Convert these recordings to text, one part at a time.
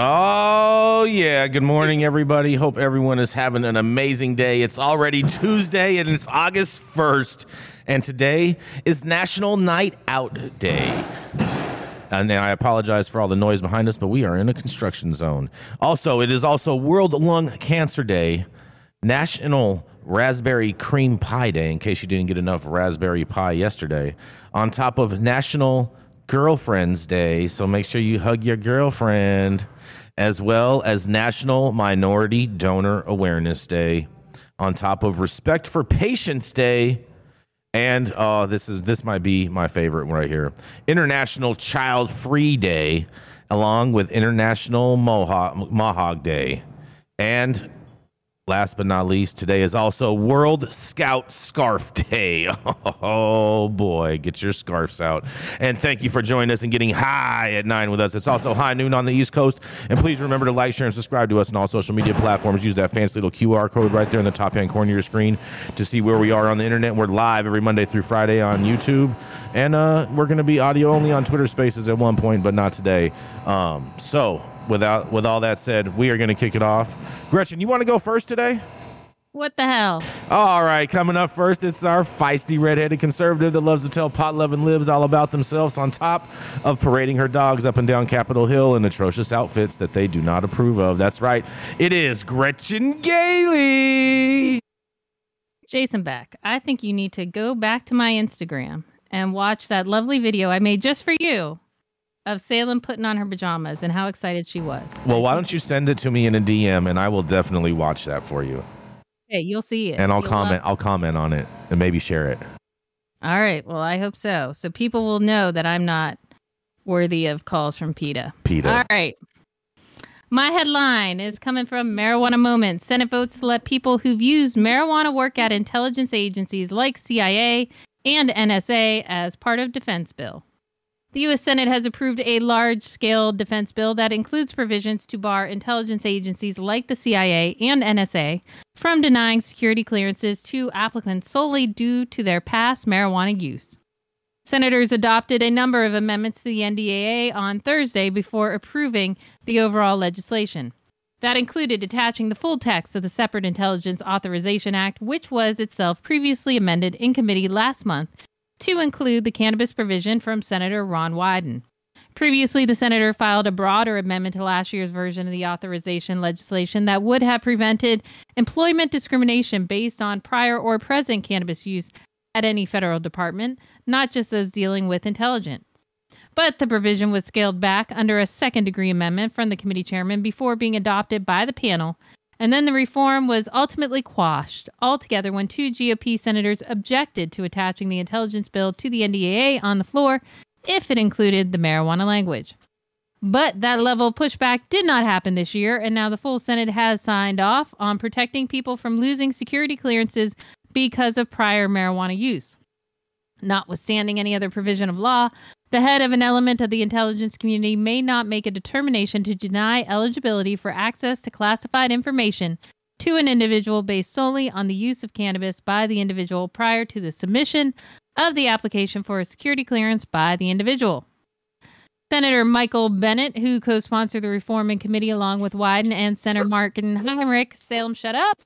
Oh, yeah. Good morning, everybody. Hope everyone is having an amazing day. It's already Tuesday and it's August 1st. And today is National Night Out Day. Uh, and I apologize for all the noise behind us, but we are in a construction zone. Also, it is also World Lung Cancer Day, National Raspberry Cream Pie Day, in case you didn't get enough raspberry pie yesterday, on top of National Girlfriend's Day. So make sure you hug your girlfriend as well as National Minority Donor Awareness Day, on top of Respect for Patients Day, and uh, this is this might be my favorite right here, International Child Free Day, along with International Mohawk, Mohawk Day, and Last but not least, today is also World Scout Scarf Day. Oh boy, get your scarves out. And thank you for joining us and getting high at nine with us. It's also high noon on the East Coast. And please remember to like, share, and subscribe to us on all social media platforms. Use that fancy little QR code right there in the top hand corner of your screen to see where we are on the internet. We're live every Monday through Friday on YouTube. And uh, we're going to be audio only on Twitter Spaces at one point, but not today. Um, so without with all that said, we are going to kick it off. Gretchen, you want to go first today? What the hell? All right, coming up first, it's our feisty redheaded conservative that loves to tell pot loving libs all about themselves on top of parading her dogs up and down Capitol Hill in atrocious outfits that they do not approve of. That's right, it is Gretchen Gailey. Jason Beck, I think you need to go back to my Instagram and watch that lovely video I made just for you of Salem putting on her pajamas and how excited she was. Well, why don't you send it to me in a DM and I will definitely watch that for you. Hey, you'll see it. And I'll You'll comment I'll comment on it and maybe share it. All right. Well, I hope so. So people will know that I'm not worthy of calls from PETA. PETA. All right. My headline is coming from Marijuana Moment. Senate votes to let people who've used marijuana work at intelligence agencies like CIA and NSA as part of defense bill. The U.S. Senate has approved a large scale defense bill that includes provisions to bar intelligence agencies like the CIA and NSA from denying security clearances to applicants solely due to their past marijuana use. Senators adopted a number of amendments to the NDAA on Thursday before approving the overall legislation. That included attaching the full text of the Separate Intelligence Authorization Act, which was itself previously amended in committee last month to include the cannabis provision from Senator Ron Wyden. Previously, the senator filed a broader amendment to last year's version of the authorization legislation that would have prevented employment discrimination based on prior or present cannabis use at any federal department, not just those dealing with intelligence. But the provision was scaled back under a second degree amendment from the committee chairman before being adopted by the panel and then the reform was ultimately quashed altogether when two GOP senators objected to attaching the intelligence bill to the NDAA on the floor if it included the marijuana language. But that level of pushback did not happen this year, and now the full Senate has signed off on protecting people from losing security clearances because of prior marijuana use. Notwithstanding any other provision of law, the head of an element of the intelligence community may not make a determination to deny eligibility for access to classified information to an individual based solely on the use of cannabis by the individual prior to the submission of the application for a security clearance by the individual. Senator Michael Bennet, who co sponsored the reform in committee along with Wyden and Senator Martin Heinrich, Salem Shut Up,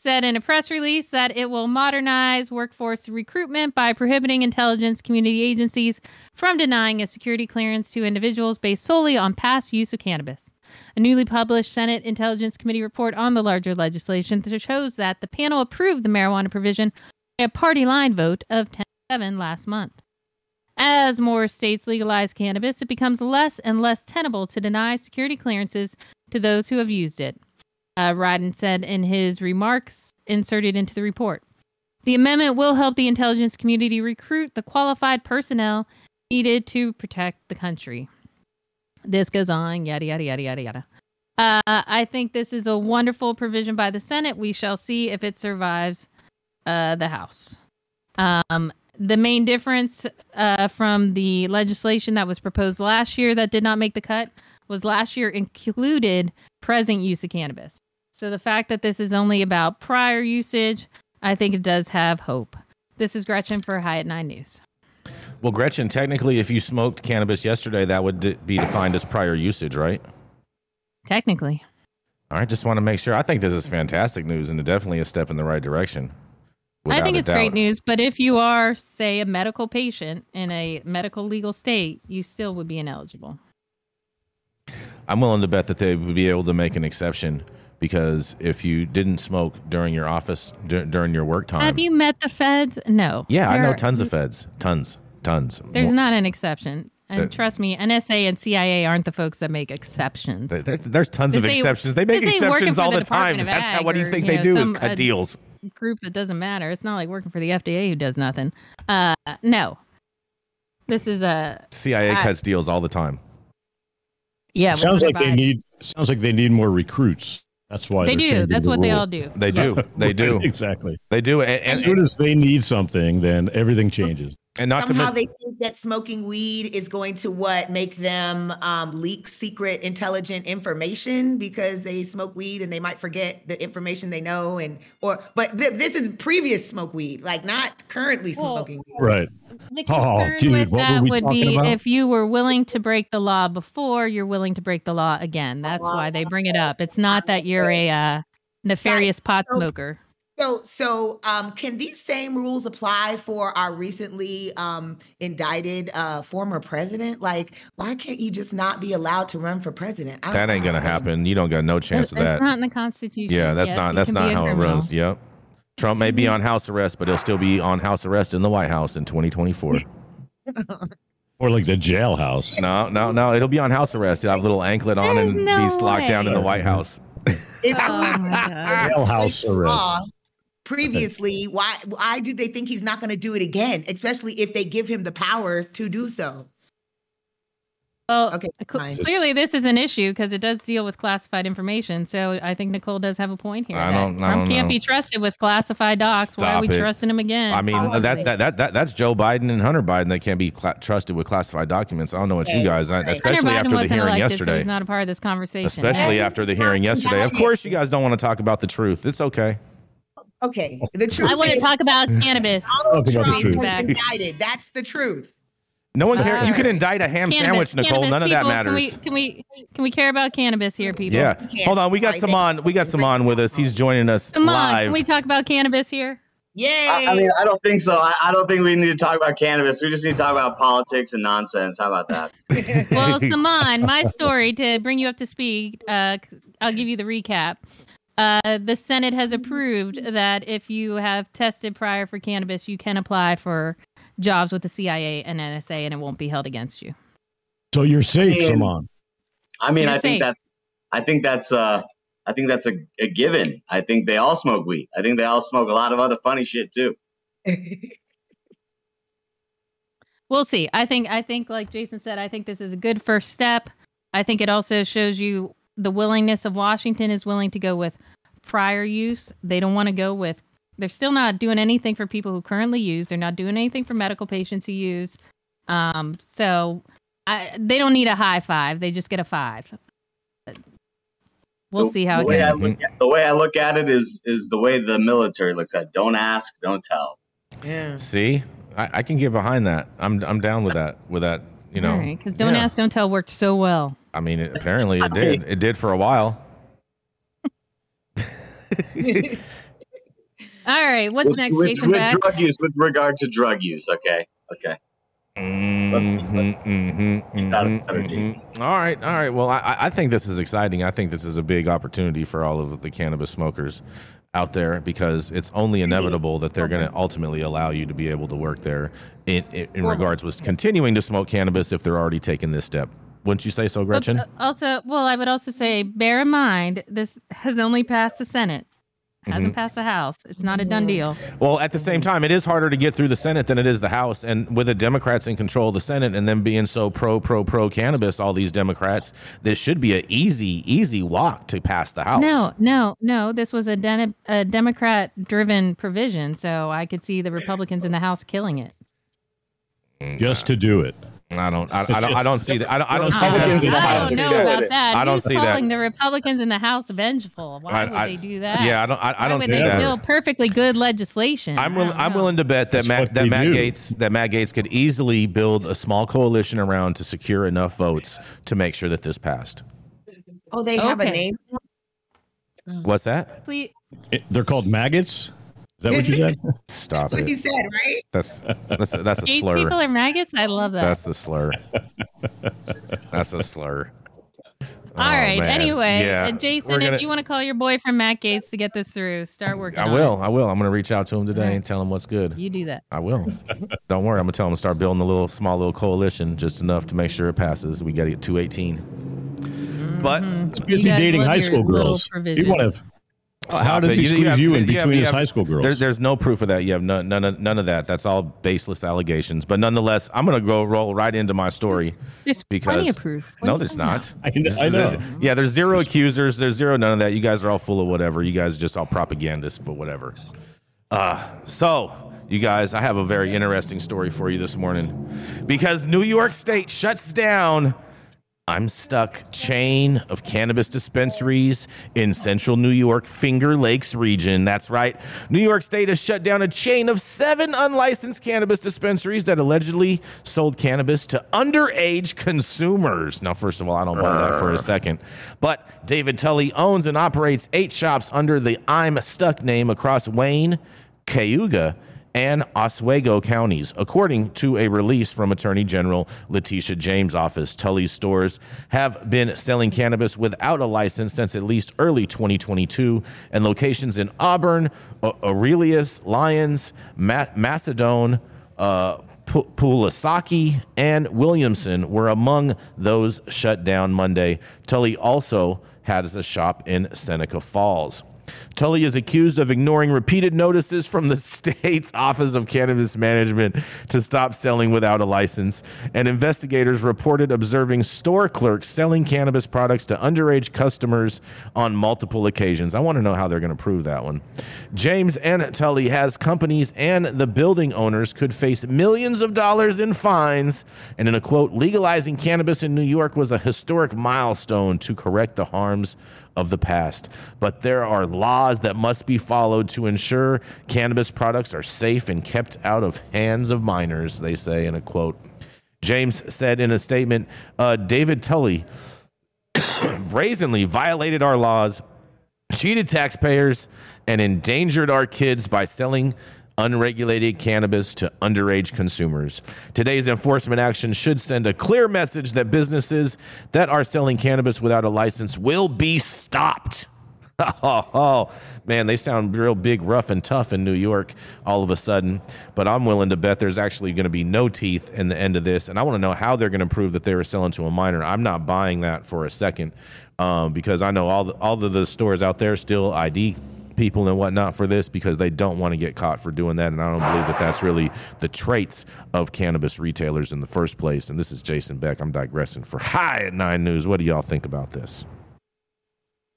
said in a press release that it will modernize workforce recruitment by prohibiting intelligence community agencies from denying a security clearance to individuals based solely on past use of cannabis. A newly published Senate Intelligence Committee report on the larger legislation shows that the panel approved the marijuana provision by a party line vote of 10 7 last month. As more states legalize cannabis, it becomes less and less tenable to deny security clearances to those who have used it uh, Rodden said in his remarks inserted into the report. The amendment will help the intelligence community recruit the qualified personnel needed to protect the country. This goes on, yada, yada, yada, yada, yada. Uh, I think this is a wonderful provision by the Senate. We shall see if it survives uh, the House. Um, the main difference uh, from the legislation that was proposed last year that did not make the cut was last year included present use of cannabis. So the fact that this is only about prior usage, I think it does have hope. This is Gretchen for High at Nine News. Well, Gretchen, technically, if you smoked cannabis yesterday, that would d- be defined as prior usage, right? Technically. All right, just want to make sure. I think this is fantastic news and definitely a step in the right direction. I think it's doubt. great news, but if you are, say, a medical patient in a medical legal state, you still would be ineligible. I'm willing to bet that they would be able to make an exception because if you didn't smoke during your office d- during your work time, have you met the feds? No. Yeah, I know tons of feds, tons, tons. There's More. not an exception. And trust me, NSA and CIA aren't the folks that make exceptions. There's, there's tons of exceptions. They make exceptions all the, the time. That's how, what do you think they know, do some, is cut deals. Group that doesn't matter. It's not like working for the FDA who does nothing. Uh, no. This is a CIA I, cuts deals all the time. Yeah. Sounds like they need sounds like they need more recruits. That's why they do. That's the what rule. they all do. They do. They do. exactly. They do. And, and, as soon as they need something, then everything changes. And not somehow to they think that smoking weed is going to what make them um, leak secret intelligent information because they smoke weed and they might forget the information they know and or but th- this is previous smoke weed like not currently well, smoking weed. right the oh, concern oh, dude, with that would be about? if you were willing to break the law before you're willing to break the law again that's why they bring it up it's not that you're a uh, nefarious pot smoker so, so um, can these same rules apply for our recently um, indicted uh, former president? Like, why can't you just not be allowed to run for president? That ain't gonna happen. You don't got no chance of that. It's not in the Constitution. Yeah, that's yes, not that's not how criminal. it runs. Yep. Trump may be on house arrest, but he'll still be on house arrest in the White House in 2024. Or like the jailhouse. No, no, no. It'll be on house arrest. He'll have a little anklet on There's and no be locked down in the White House. oh Jailhouse arrest previously why why do they think he's not going to do it again especially if they give him the power to do so? Well okay uh, cl- clearly this is an issue because it does deal with classified information so i think nicole does have a point here i don't, I don't can't know. be trusted with classified docs. Stop why are we it. trusting him again? I mean that's that, that, that that's joe biden and hunter biden that can't be cl- trusted with classified documents. I don't know what you guys especially after the hearing yesterday so he's not a part of this conversation. Especially after the hearing yesterday. of course you guys don't want to talk about the truth. It's okay Okay. The truth. I want to talk about cannabis. Donald Trump was indicted. That's the truth. No one cares. You can indict a ham cannabis, sandwich, Nicole. None people, of that matters. Can we, can we can we care about cannabis here, people? Yeah. Hold on. We got some on. We got some on with us. He's joining us Saman, live. Can we talk about cannabis here? Yay! I, I, mean, I don't think so. I, I, don't think we need to talk about cannabis. We just need to talk about politics and nonsense. How about that? well, Saman, my story to bring you up to speed. Uh, I'll give you the recap. Uh, the Senate has approved that if you have tested prior for cannabis, you can apply for jobs with the CIA and NSA, and it won't be held against you. So you're safe, I Saman. I mean, you're I safe. think that's, I think that's, uh, I think that's a, a given. I think they all smoke weed. I think they all smoke a lot of other funny shit too. we'll see. I think, I think, like Jason said, I think this is a good first step. I think it also shows you the willingness of Washington is willing to go with prior use. They don't want to go with. They're still not doing anything for people who currently use. They're not doing anything for medical patients who use. Um, so I, they don't need a high five. They just get a five. we'll the, see how the it goes. look at, the way I look at it is is the way the military looks at. it. Don't ask, don't tell. Yeah. See, I, I can get behind that. I'm I'm down with that. With that, you know. All right, because don't Yeah. ask, don't tell worked so well. I mean, it, apparently it did. It did for a while. All right, what's with, next, with, Jason with Beck? drug use, with regard to drug use. Okay, okay. Mm-hmm, mm-hmm, got it, mm-hmm, mm-hmm, All right, all right. Well, I- I, I think this is exciting. I think this is a big opportunity for all of the cannabis smokers out there because it's only inevitable that they're going to ultimately allow you to be able to work there in, in, in regards with continuing to smoke cannabis if they're already taking this step. Wouldn't you say so, Gretchen? Uh, Also, well, I would also say, bear in mind, this has only passed the Senate, hasn't Mm-hmm. passed the House. It's not a done deal. Well, at the same time, it is harder to get through the Senate than it is the House. And with the Democrats in control of the Senate and them being so pro, pro, pro cannabis, all these Democrats, this should be an easy, easy walk to pass the House. No, no, no. This was a, Den- a Democrat-driven provision, so I could see the Republicans in the House killing it. just to do it. I don't, I, I don't, I don't see that. I don't, I don't see that. I don't see know that. about that. I don't Who's see that. calling the Republicans in the House vengeful? Why I- would I- they do that? Yeah, I don't, I, I don't would see they that. build perfectly good legislation? I'm Re- I'm willing to bet that That's Matt, that Matt do. Gaetz that Matt Gaetz could easily build a small coalition around to secure enough votes to make sure that this passed. Oh, they have a name. What's that? Please, It- they're called maggots. Is that what you said? Stop That's what he said, right? That's that's that's a gay slur. people are maggots. I love that. That's the slur. That's a slur. All right. Oh, man. Anyway, Yeah. uh, Jason, gonna- if you want to call your boy from Matt Gaetz to get this through, start working. I on will. I will. I'm going to reach out to him today Right. and tell him what's good. You do that. I will. Don't worry. I'm going to tell him to start building a little small little coalition just enough to make sure it passes. We got to get 218. But He's busy dating high school girls. He provisions. want to. How Stop does it. he You- squeeze you have- you in you have- between you his have- high school girls? There, there's no proof of that. You have none, none, of, none of that. That's all baseless allegations. But nonetheless, I'm going to go roll right into my story There's because plenty of proof. What no, there's not. I kn- I know. Yeah, there's zero accusers. There's zero none of that. You guys are all full of whatever. You guys are just all propagandists, but whatever. Uh, so, you guys, I have a very interesting story for you this morning because New York State shuts down. I'm stuck chain of cannabis dispensaries in central New York, Finger Lakes region. That's right. New York State has shut down a chain of seven unlicensed cannabis dispensaries that allegedly sold cannabis to underage consumers. Now, first of all, I don't buy that for a second. But David Tully owns and operates eight shops under the I'm Stuck name across Wayne, Cayuga, and Oswego counties. According to a release from Attorney General Letitia James' office, Tully's stores have been selling cannabis without a license since at least early 2022, and locations in Auburn, Aurelius, Lyons, Ma- Macedon, uh, Pu- Pulasaki, and Williamson were among those shut down Monday. Tully also has a shop in Seneca Falls. Tully is accused of ignoring repeated notices from the state's Office of Cannabis Management to stop selling without a license, and investigators reported observing store clerks selling cannabis products to underage customers on multiple occasions. I want to know how they're going to prove that one. James and Tully has companies and the building owners could face millions of dollars in fines, and in a quote, legalizing cannabis in New York was a historic milestone to correct the harms of the past. But there are laws that must be followed to ensure cannabis products are safe and kept out of hands of minors, they say in a quote. James said in a statement uh, David Tully brazenly violated our laws, cheated taxpayers, and endangered our kids by selling unregulated cannabis to underage consumers. Today's enforcement action should send a clear message that businesses that are selling cannabis without a license will be stopped. Oh, oh, man, they sound real big, rough, and tough in New York all of a sudden. But I'm willing to bet there's actually going to be no teeth in the end of this. And I want to know how they're going to prove that they were selling to a minor. I'm not buying that for a second um, because I know all the, all of the stores out there still ID people and whatnot for this because they don't want to get caught for doing that. And I don't believe that that's really the traits of cannabis retailers in the first place. And this is Jason Beck. I'm digressing for High at Nine News. What do y'all think about this?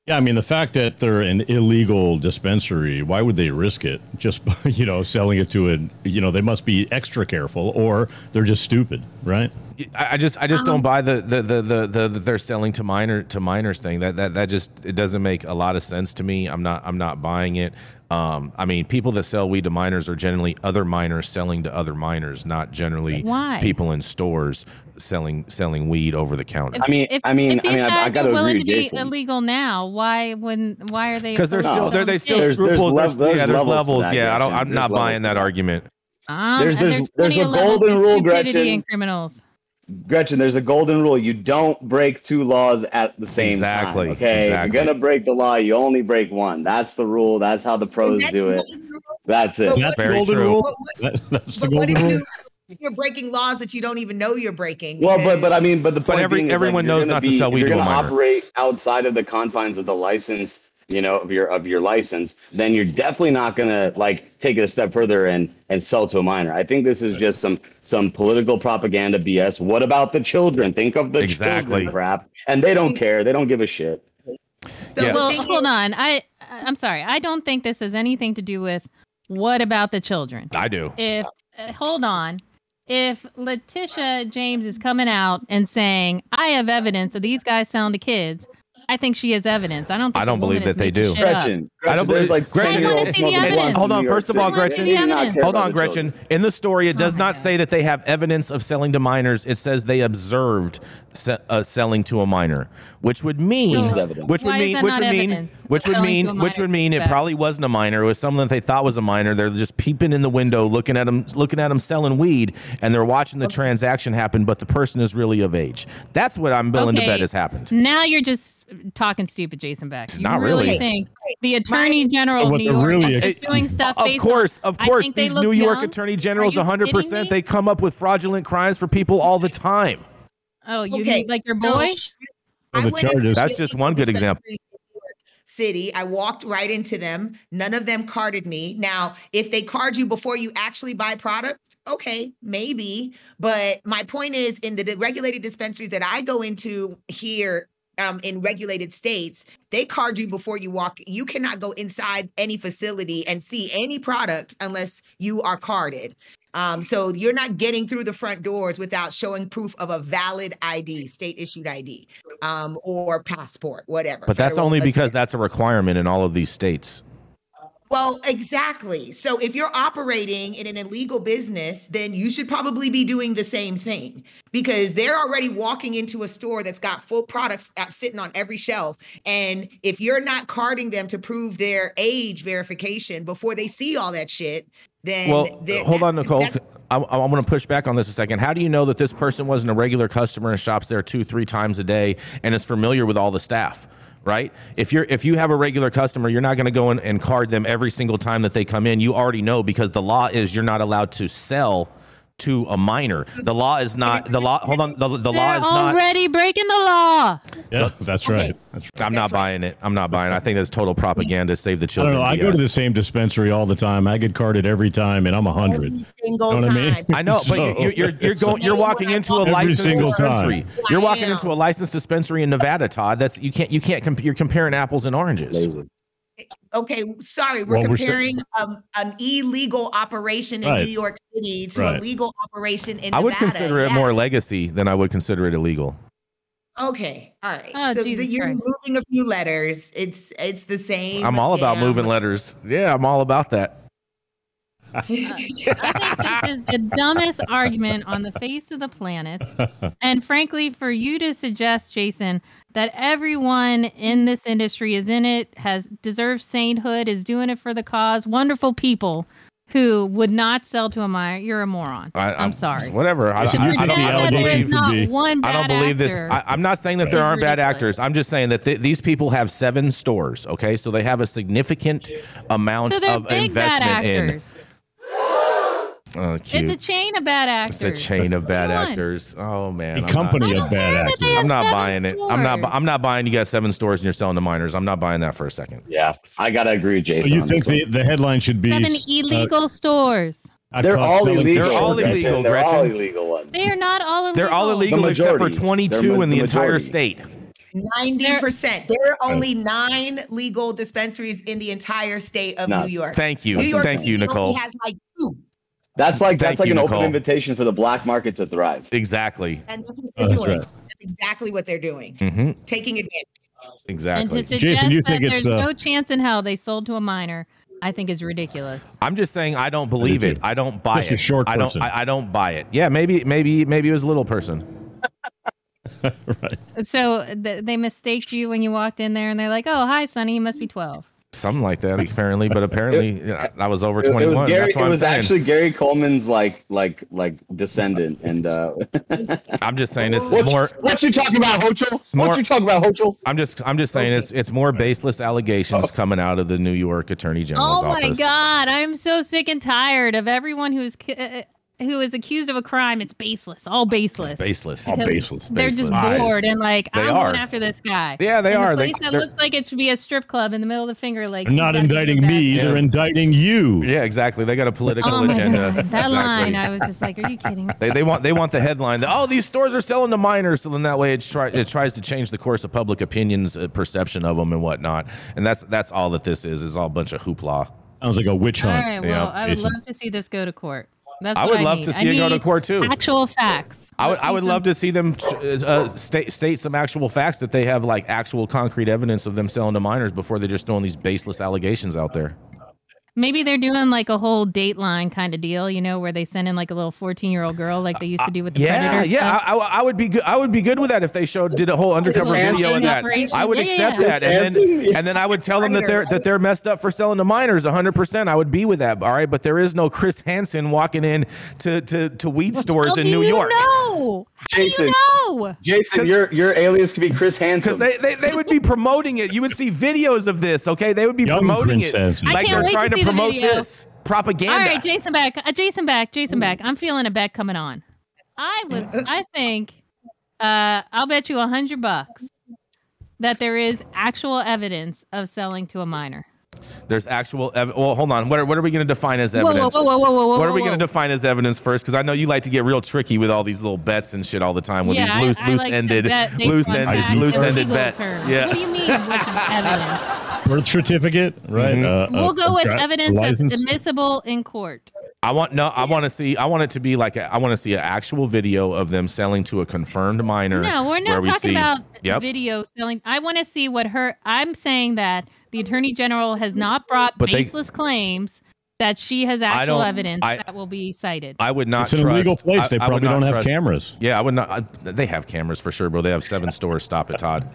Yeah, I mean the fact that they're an illegal dispensary, why would they risk it? Just by, you know, selling it to a you know, they must be extra careful, or they're just stupid, right? I just I just don't buy the the, the the the the they're selling to minor to minors thing. That that that just it doesn't make a lot of sense to me. I'm not I'm not buying it. Um, I mean, people that sell weed to minors are generally other minors selling to other minors, not generally Why? people in stores selling selling weed over the counter. I mean- I mean- if I mean, I- I guys gotta are agree with to be Jason. illegal now, why wouldn't? Why are they? Because they're still to they're, they still kids? There's- there's scruples. lev- There's, there's yeah, there's levels levels. Yeah, I don't. I'm There's not buying that that. argument. Um, There's- there's- there's there's a of levels to golden rule, Gretchen. in criminals. Gretchen, there's a golden rule. You don't break two laws at the same Exactly, time. Okay. exactly. If you're gonna break the law, you only break one. That's the rule. That's how the pros do it. That's it. That's the Very golden true. rule. That- that's the golden rule. You if you're breaking laws that you don't even know you're breaking? Well, but but I mean, but the point every- being is, like, everyone if knows gonna not to be- sell if weed You're gonna operate outside of the confines of the license, you know, of your of your license, then you're definitely not gonna like take it a step further and and sell to a minor. I think this is just some some political propaganda BS. What about the children? Think of the Exactly. children crap, and they don't care. They don't give a shit. So Yeah. Well, hold on. I I'm sorry. I don't think this has anything to do with what about the children. I do. If uh, hold on. If Letitia James is coming out and saying, "I have evidence of these guys selling to kids," I think she has evidence. I don't. Think I don't believe that they do. shit up. Gretchen, I don't believe- like Gretchen- I wanna see the evidence. Hold on, first of all, Gretchen- They do not Evidence. care Hold on, Gretchen. In the story, it does Oh not God. say that they have evidence of selling to minors. It says they observed se- uh, selling to a minor, which would mean, Which is which would Why is mean, that which would mean, evidence of which would mean, which would mean it sex? probably wasn't a minor. It was someone that they thought was a minor. They're just peeping in the window, looking at them, looking at them selling weed, and they're watching the transaction happen. But the person is really of age. That's what I'm willing to bet has happened. Now you're just talking stupid, Jason Beck. You not really, really. think the Attorney General of New York really- is just doing stuff Of based course, on, of course, these New York young. attorney generals, 100. percent they come up with fraudulent crimes for people all the time. Oh, you Okay, need like your so boy? Well, the charges- That's just one good example. dispensaries in New York City, I walked right into them. None of them carded me. Now, if they card you before you actually buy product, okay, maybe. But my point is, in the regulated dispensaries that I go into here um, in regulated states, they card you before you walk. You cannot go inside any facility and see any product unless you are carded. Um, so you're not getting through the front doors without showing proof of a valid ID, state issued ID, um, or passport, whatever. But that's only because that's a requirement in all of these states. well, exactly. So if you're operating in an illegal business, then you should probably be doing the same thing because they're already walking into a store that's got full products sitting on every shelf. And if you're not carding them to prove their age verification before they see all that shit, then Well, hold on, Nicole. that's- I, I want to push back on this a second. How do you know that this person wasn't a regular customer and shops there two, three times a day and is familiar with all the staff? Right. If you're if you have a regular customer, you're not going to go in and card them every single time that they come in. You already know because the law is you're not allowed to sell to a minor. The law is not the law. Hold on. The, the law They're is not. already breaking the law. Yeah, that's Okay. right. That's right. I'm not That's right. buying it. I'm not buying it. I think that's total propaganda. Save the I don't children. know. I go to the same dispensary all the time. I get carded every time, and I'm a hundred. every single Know what I mean? time. I know, but So- you, you're you're going you're walking into a Every licensed single dispensary. time. You're walking into a licensed dispensary in Nevada, Todd. That's you can't you can't comp- you're comparing apples and oranges. Lazy. Okay, sorry, we're Well, we're still- comparing um, an illegal operation in Right. New York City to Right. a legal operation in I would Nevada. consider it Yeah. more legacy than I would consider it illegal. Okay, all right. Oh, so the, you're Christ. moving a few letters. It's it's the same. I'm all about damn- moving letters. Yeah, I'm all about that. I think this is the dumbest argument on the face of the planet. And frankly, for you to suggest, Jason, that everyone in this industry is in it, has deserves sainthood, is doing it for the cause, wonderful people who would not sell to a minor, you're a moron. I, I'm sorry. Whatever. I, I, I don't, I don't there believe. not one I don't believe this. I, I'm not saying that there aren't bad actors. I'm just saying that th- these people have seven stores. Okay, so they have a significant amount so of investment in. Actors. Oh, cute. It's a chain of bad actors. It's a chain of bad Come actors. Oh man, A I'm company I of bad care that they actors. I'm not seven buying it. I'm not. I'm not buying. You got seven stores and you're selling to minors. I'm not buying that for a second. Yeah, I gotta agree with So Jason. you think the, the headline should be Seven uh, illegal stores. They're all selling illegal. They're all Gretchen. illegal, They're all illegal ones. They are not all illegal. They're all illegal The except for 22 ma- in the, the entire state. Ninety percent. There are only nine legal dispensaries in the entire state of New York. Thank you. New York Thank City you, Nicole. Only has like two. That's like Thank that's like you, an Nicole. open invitation for the black market to thrive. Exactly. And that's what Oh, they're that's doing. right. That's exactly what they're doing. hmm Taking advantage. Exactly. And to Jason, suggest you that think it's, there's uh, no chance in hell they sold to a minor, I think is ridiculous. I'm just saying I don't believe too. it. I don't buy Just a it. short I don't. I, I don't buy it. Yeah, maybe, maybe, maybe it was a little person. right. So th- they mistaked you when you walked in there, and they're like, "Oh, hi, Sonny, you must be 12." Something like that, apparently. But apparently, I- I was over It, it 21. was Gary. That's what It I'm was saying. actually Gary Coleman's like like like descendant. And uh, I'm just saying it's what more. what you talking about, Hochul? More- What you talking about, Hochul? I'm just. I'm just saying it's it's more baseless allegations coming out of the New York Attorney General's Oh my office. God, I'm so sick and tired of everyone who's ki- uh, who is accused of a crime. It's baseless, all baseless. It's baseless. All Because baseless. They're just Baseless. bored and like, They I'm are. going after this guy. Yeah, they And are. A place that they're- looks like it should be a strip club in the middle of the Finger Lakes. They're not indicting me. Yeah. They're indicting you. Yeah, exactly. They got a political Oh agenda. God. That exactly. line, I was just like, are you kidding? They, they want they want the headline that oh these stores are selling to minors so then that way it try, it tries to change the course of public opinion's uh, perception of them and whatnot and that's that's all that this is is all a bunch of hoopla. Sounds like a witch hunt. right, well, Yeah, I would Jason. love to see this go to court. That's I would I love need. to I see it go to court, too. Actual facts. I would Let's I would love to see them uh, state state some actual facts that they have like actual concrete evidence of them selling to minors before they're just throwing these baseless allegations out there. Maybe they're doing like a whole Dateline kind of deal, you know, where they send in like a little 14 year old girl, like they used to do with the Yeah, Predator yeah, stuff. I, I, I would be good. I would be good with that if they showed did a whole undercover Hansen video of that. operation. I would Yeah, accept yeah. that, and then and then I would tell them that they're that they're messed up for selling to minors. hundred percent, I would be with that. All right, but there is no Chris Hansen walking in to to, to weed stores How in do New you York. know? How Jason. do you know? Jason, 'Cause- your your alias could be Chris Hansen. Because they, they, they would be promoting it. You would see videos of this, okay? They would be Young promoting Prince it. Hansen. I Like can't they're wait trying to, see the promote video. this propaganda. All right, Jason Beck, uh, Jason Beck, Jason Beck. I'm feeling a bet coming on. I would, I think, uh, I'll bet you a hundred bucks that there is actual evidence of selling to a minor. There's actual ev- Well, hold on. What are, what are we going to define as Whoa, whoa, evidence? whoa, whoa, whoa, whoa, What are we going to define as evidence first? Because I know you like to get real tricky with all these little bets and shit all the time with Yeah, these I- loose, I like to loose-ended, bet based on loose-ended, loose-ended bets. terms. Yeah. What do you mean? What's evidence? Birth certificate, right? Mhm. Uh, We'll uh, go with dri- evidence that's admissible in court. I want no. I want to see. I want it to be like. A, I want to see an actual video of them selling to a confirmed minor. No, we're where not we talking see- about Yep. video selling. I want to see what her. I'm saying that the attorney general has not brought But they- baseless claims that she has actual don't- evidence I- that will be cited. I would not. It's an trust, illegal place. I- they I probably not don't have cameras. Yeah, I would not. I, they have cameras for sure, bro. They have seven stores. Stop it, Todd.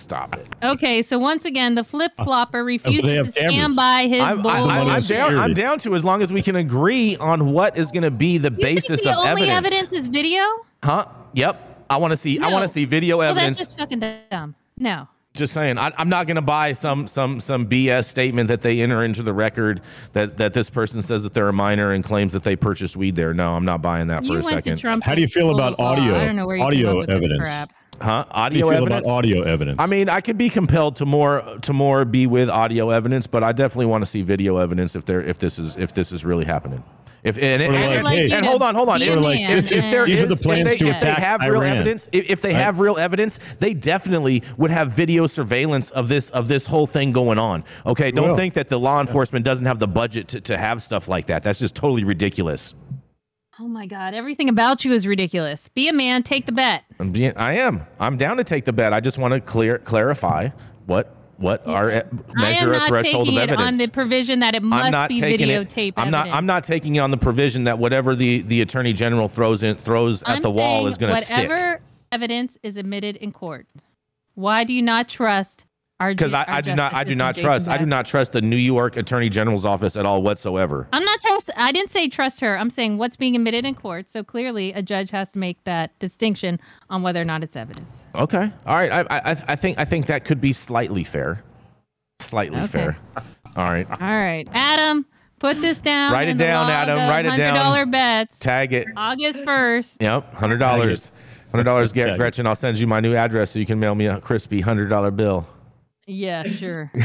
Stop it. okay, so once again, the flip flopper refuses Uh, have to stand cameras. by his I'm, bull. I, I, Homeland I'm down. I'm down to as long as we can agree on what is going to be the You think basis the of only evidence. evidence is video. Huh? Yep. I want to see. I want to see video Well, evidence. that's just fucking dumb. No. just saying, I, I'm not going to buy some some some BS statement that they enter into the record that that this person says that they're a minor and claims that they purchased weed there. No, I'm not buying that for you a went second. to Trump. How do you feel about audio- I don't know where you audio came up with evidence? This crap. huh? How do Audio you feel evidence. about audio evidence? I mean, I could be compelled to more to more be with audio evidence, but I definitely want to see video evidence if there if this is if this is really happening. If and, and, Sort and, like, hey, and hold on, hold on. If, a like, if, if there These are the if they, if they attack have real evidence, if, if they Right. have real evidence, they definitely would have video surveillance of this of this whole thing going on. Okay, don't will. think that the law enforcement doesn't have the budget to, to have stuff like that. That's just totally ridiculous. Oh my God! Everything about you is ridiculous. Be a man. Take the bet. I'm being, I am. I'm down to take the bet. I just want to clear clarify what what our e- I measure a not threshold taking of it evidence. on the provision that it must I'm not be taking videotape it. I'm not. evidence. I'm not taking it on the provision that whatever the the attorney general throws in throws at I'm the wall is going to stick. Whatever evidence is admitted in court. Why do you not trust our? Because I, I do not. I do not trust. Jason I do not trust the New York Attorney General's office at all whatsoever. I'm not trust. I didn't say trust her. I'm saying what's being admitted in court. So clearly, a judge has to make that distinction on whether or not it's evidence. Okay. All right. I, I, I think. I think that could be slightly fair. Slightly Okay. fair. All right. All right, Adam, put this down. Write it down, Adam. Write it down. Dollar bets. Tag it. August first. Yep. Hundred dollars. Hundred dollars, Tag it. Gretchen. I'll send you my new address so you can mail me a crispy hundred dollar bill. Yeah, sure.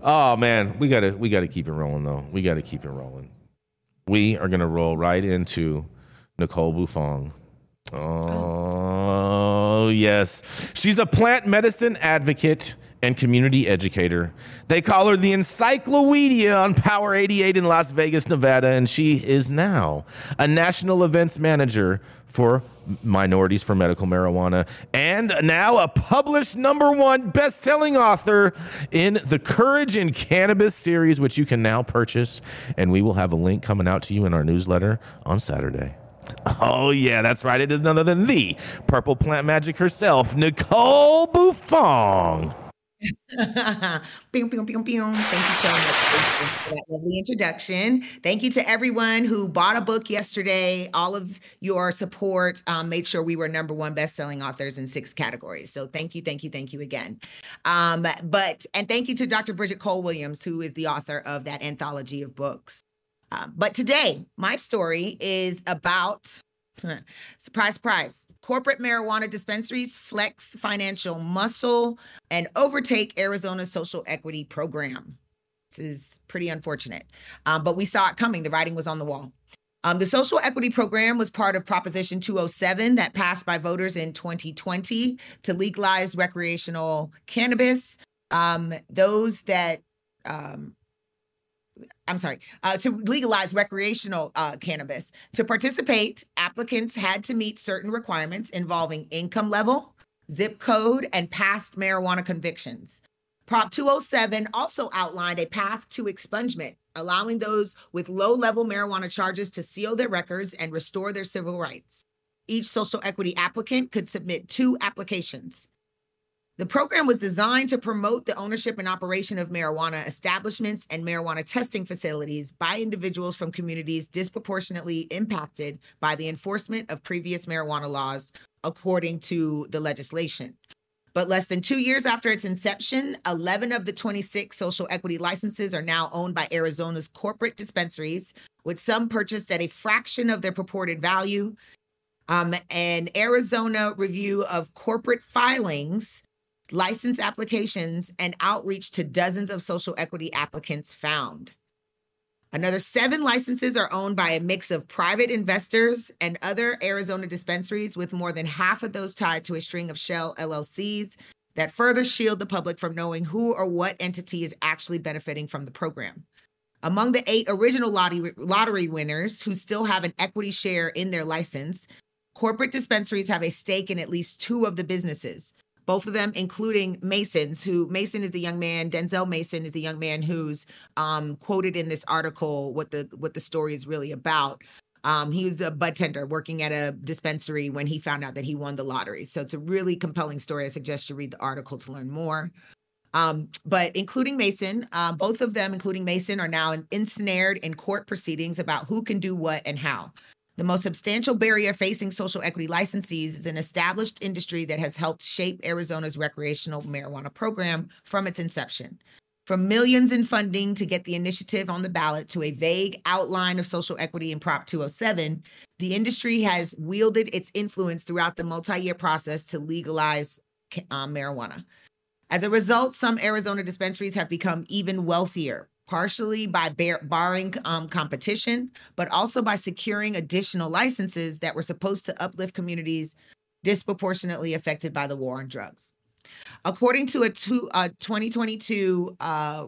Oh man, we gotta we gotta keep it rolling though. We gotta keep it rolling. We are gonna roll right into Nicole Buffong. Oh, Oh, yes. She's a plant medicine advocate and community educator. They call her the Encyclopedia on Power 88 in Las Vegas, Nevada, and she is now a national events manager for Minorities for Medical Marijuana, and now a published number one best selling author in the Courage in Cannabis series, which you can now purchase. And we will have a link coming out to you in our newsletter on Saturday. Oh, yeah, that's right. It is none other than the Purple Plant Magic herself, Nicole Buffong. Thank you so much for that lovely introduction. Thank you to everyone who bought a book yesterday. All of your support um, made sure we were number one best-selling authors in six categories. So thank you, thank you, thank you again. Um, but and thank you to Dr. Bridget Cole Williams, who is the author of that anthology of books. Um, but today, my story is about surprise, surprise. Corporate marijuana dispensaries flex financial muscle and overtake Arizona's social equity program. This is pretty unfortunate, um, but we saw it coming. The writing was on the wall. Um, the social equity program was part of Proposition 207 that passed by voters in 2020 to legalize recreational cannabis. Um, those that um, I'm sorry, uh, to legalize recreational uh, cannabis. To participate, applicants had to meet certain requirements involving income level, zip code, and past marijuana convictions. Prop 207 also outlined a path to expungement, allowing those with low level marijuana charges to seal their records and restore their civil rights. Each social equity applicant could submit two applications. The program was designed to promote the ownership and operation of marijuana establishments and marijuana testing facilities by individuals from communities disproportionately impacted by the enforcement of previous marijuana laws, according to the legislation. But less than two years after its inception, 11 of the 26 social equity licenses are now owned by Arizona's corporate dispensaries, with some purchased at a fraction of their purported value. Um, an Arizona review of corporate filings license applications, and outreach to dozens of social equity applicants found. Another seven licenses are owned by a mix of private investors and other Arizona dispensaries, with more than half of those tied to a string of shell LLCs that further shield the public from knowing who or what entity is actually benefiting from the program. Among the eight original lottery, lottery winners who still have an equity share in their license, corporate dispensaries have a stake in at least two of the businesses, both of them including Mason's, who Mason is the young man, Denzel Mason is the young man who's um, quoted in this article what the what the story is really about. Um, he was a bud tender working at a dispensary when he found out that he won the lottery. So it's a really compelling story. I suggest you read the article to learn more. Um, but including Mason, uh, both of them, including Mason, are now ensnared in court proceedings about who can do what and how. The most substantial barrier facing social equity licensees is an established industry that has helped shape Arizona's recreational marijuana program from its inception. From millions in funding to get the initiative on the ballot to a vague outline of social equity in Prop 207, the industry has wielded its influence throughout the multi year process to legalize um, marijuana. As a result, some Arizona dispensaries have become even wealthier, partially by bar- barring um, competition, but also by securing additional licenses that were supposed to uplift communities disproportionately affected by the war on drugs. According to a, two, a 2022 uh,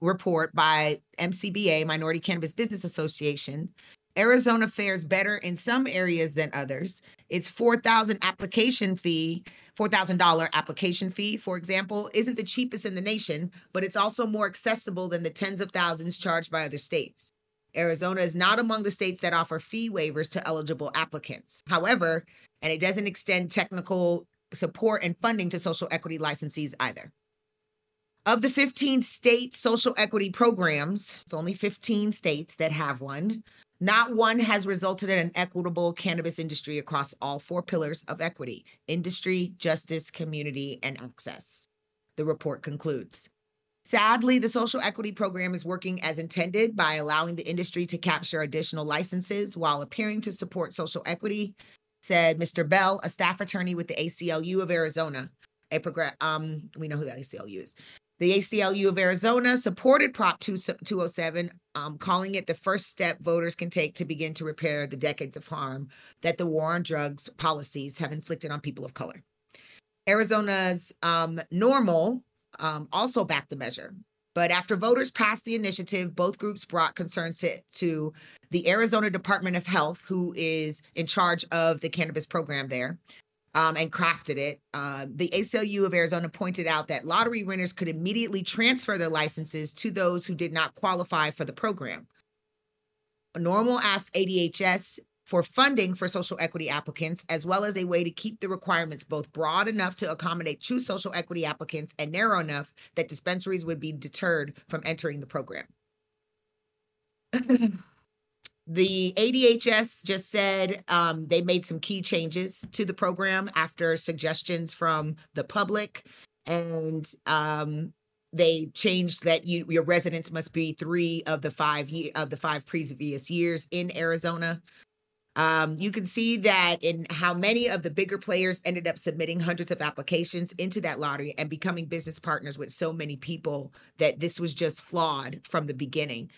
report by MCBA, Minority Cannabis Business Association, Arizona fares better in some areas than others. Its 4,000 application fee $4,000 application fee, for example, isn't the cheapest in the nation, but it's also more accessible than the tens of thousands charged by other states. Arizona is not among the states that offer fee waivers to eligible applicants. However, and it doesn't extend technical support and funding to social equity licensees either. Of the 15 state social equity programs, it's only 15 states that have one. Not one has resulted in an equitable cannabis industry across all four pillars of equity industry, justice, community, and access. The report concludes. Sadly, the social equity program is working as intended by allowing the industry to capture additional licenses while appearing to support social equity, said Mr. Bell, a staff attorney with the ACLU of Arizona. A progress, um, we know who the ACLU is. The ACLU of Arizona supported Prop 207, um, calling it the first step voters can take to begin to repair the decades of harm that the war on drugs policies have inflicted on people of color. Arizona's um, NORML um, also backed the measure. But after voters passed the initiative, both groups brought concerns to, to the Arizona Department of Health, who is in charge of the cannabis program there. Um, and crafted it. Uh, the ACLU of Arizona pointed out that lottery winners could immediately transfer their licenses to those who did not qualify for the program. NORML asked ADHS for funding for social equity applicants, as well as a way to keep the requirements both broad enough to accommodate true social equity applicants and narrow enough that dispensaries would be deterred from entering the program. the ADHS just said um, they made some key changes to the program after suggestions from the public. And um, they changed that you, your residence must be three of the five of the five previous years in Arizona. Um, you can see that in how many of the bigger players ended up submitting hundreds of applications into that lottery and becoming business partners with so many people that this was just flawed from the beginning.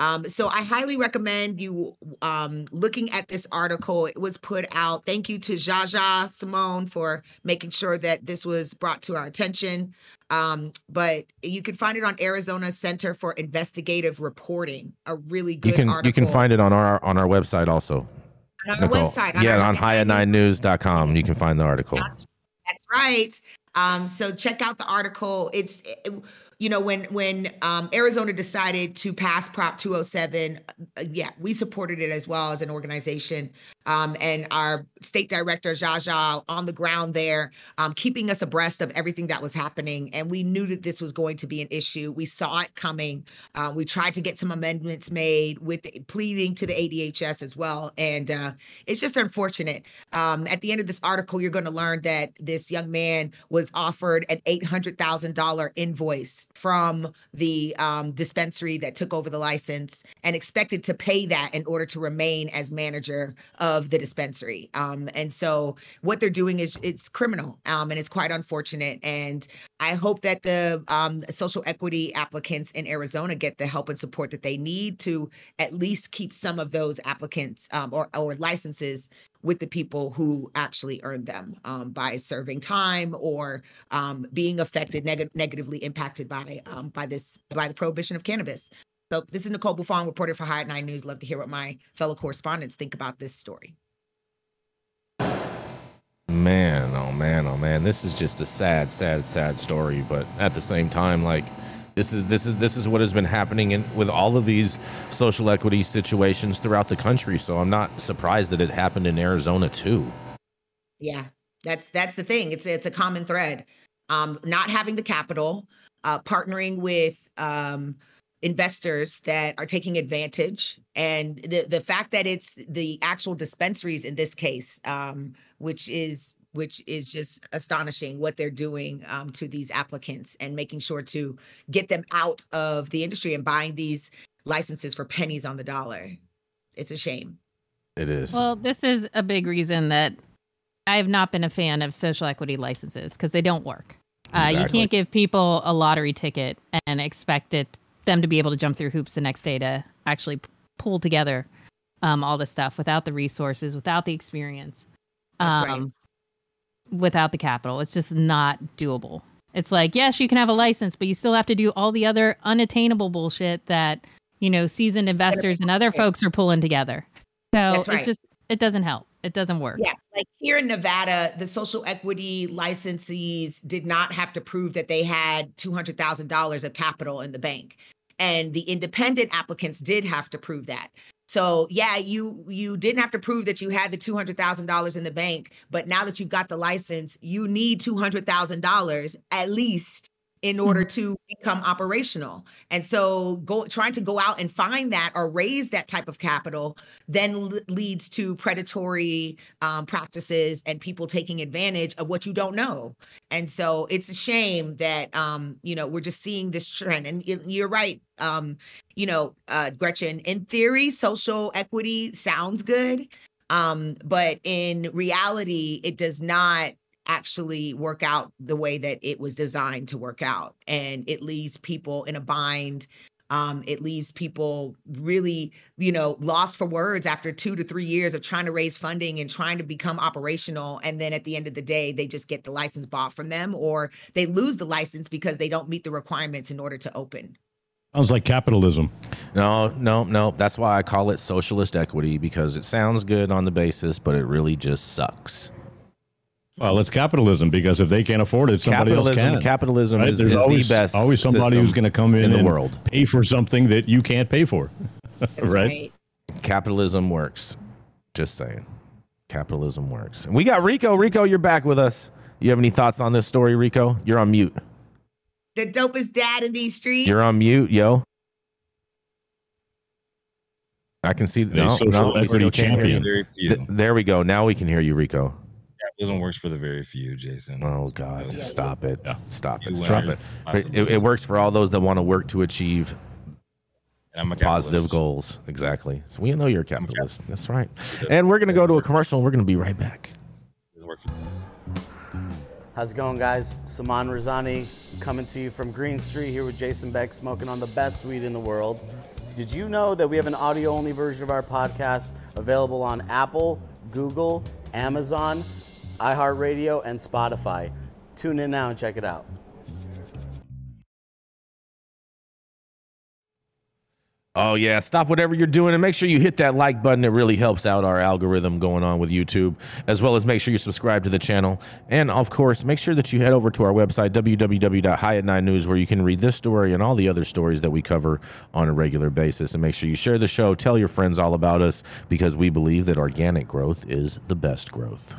Um, so I highly recommend you um, looking at this article. It was put out. Thank you to Jaja Simone for making sure that this was brought to our attention. Um, but you can find it on Arizona Center for Investigative Reporting. A really good you can, article. You can find it on our on our website also on our Nicole. website. On yeah, on high9news.com. You can find the article. That's right. Um, so check out the article. It's it, you know, when when um, Arizona decided to pass Prop 207, uh, yeah, we supported it as well as an organization. Um, and our state director, Jaja, on the ground there, um, keeping us abreast of everything that was happening. And we knew that this was going to be an issue. We saw it coming. Uh, we tried to get some amendments made with pleading to the ADHS as well. And uh, it's just unfortunate. Um, at the end of this article, you're going to learn that this young man was offered an $800,000 invoice from the um, dispensary that took over the license and expected to pay that in order to remain as manager of the dispensary. Um, and so what they're doing is it's criminal um, and it's quite unfortunate. And I hope that the um, social equity applicants in Arizona get the help and support that they need to at least keep some of those applicants um, or, or licenses with the people who actually earned them um, by serving time or um, being affected neg- negatively impacted by um, by this by the prohibition of cannabis. So this is Nicole Buffong, reporter for High Nine News. Love to hear what my fellow correspondents think about this story. Man, oh man, oh man, this is just a sad, sad, sad story. But at the same time, like this is this is this is what has been happening in, with all of these social equity situations throughout the country. So I'm not surprised that it happened in Arizona too. Yeah, that's that's the thing. It's it's a common thread. Um, not having the capital, uh, partnering with um, investors that are taking advantage, and the the fact that it's the actual dispensaries in this case, um, which is which is just astonishing what they're doing um, to these applicants and making sure to get them out of the industry and buying these licenses for pennies on the dollar. It's a shame. It is. Well, this is a big reason that I have not been a fan of social equity licenses because they don't work. Exactly. Uh, you can't give people a lottery ticket and expect it them to be able to jump through hoops the next day to actually pull together um, all the stuff without the resources, without the experience. That's um, right without the capital. It's just not doable. It's like, yes, you can have a license, but you still have to do all the other unattainable bullshit that, you know, seasoned investors and other folks are pulling together. So right. it's just, it doesn't help. It doesn't work. Yeah. Like here in Nevada, the social equity licensees did not have to prove that they had $200,000 of capital in the bank. And the independent applicants did have to prove that. So yeah, you you didn't have to prove that you had the two hundred thousand dollars in the bank, but now that you've got the license, you need two hundred thousand dollars at least in order mm-hmm. to become operational. And so go trying to go out and find that or raise that type of capital then l- leads to predatory um, practices and people taking advantage of what you don't know. And so it's a shame that um, you know we're just seeing this trend. And you're right, um, you know, uh, Gretchen. In theory, social equity sounds good, um, but in reality, it does not actually work out the way that it was designed to work out and it leaves people in a bind Um, it leaves people really, you know, lost for words after two to three years of trying to raise funding and trying to become operational. And then at the end of the day, they just get the license bought from them or they lose the license because they don't meet the requirements in order to open. Sounds like capitalism. No, no, no. That's why I call it socialist equity because it sounds good on the basis, but it really just sucks. Well, it's capitalism because if they can't afford it, somebody capitalism, else can. Capitalism right? is, There's is always, the best. Always somebody who's going to come in, in the and world pay for something that you can't pay for. right? right? Capitalism works. Just saying, capitalism works. And we got Rico. Rico, you're back with us. You have any thoughts on this story, Rico? You're on mute. The dopest dad in these streets. You're on mute, yo. I can see. No, no, equity champion. There we go. Now we can hear you, Rico capitalism works for the very few, Jason. Oh God, yeah. stop it! Yeah. Stop it! Stop it! It, it works for all those that want to work to achieve positive goals. Exactly. So we know you're a capitalist. That's right. And we're gonna go to a commercial. and We're gonna be right back. How's it going, guys? Saman Razani coming to you from Green Street here with Jason Beck, smoking on the best weed in the world. Did you know that we have an audio only version of our podcast available on Apple, Google, Amazon, iHeartRadio, and Spotify. Tune in now and check it out. Oh, yeah. Stop whatever you're doing and make sure you hit that like button. It really helps out our algorithm going on with YouTube, as well as make sure you subscribe to the channel. And of course, make sure that you head over to our website, www.highat9 News, where you can read this story and all the other stories that we cover on a regular basis. And make sure you share the show, tell your friends all about us, because we believe that organic growth is the best growth.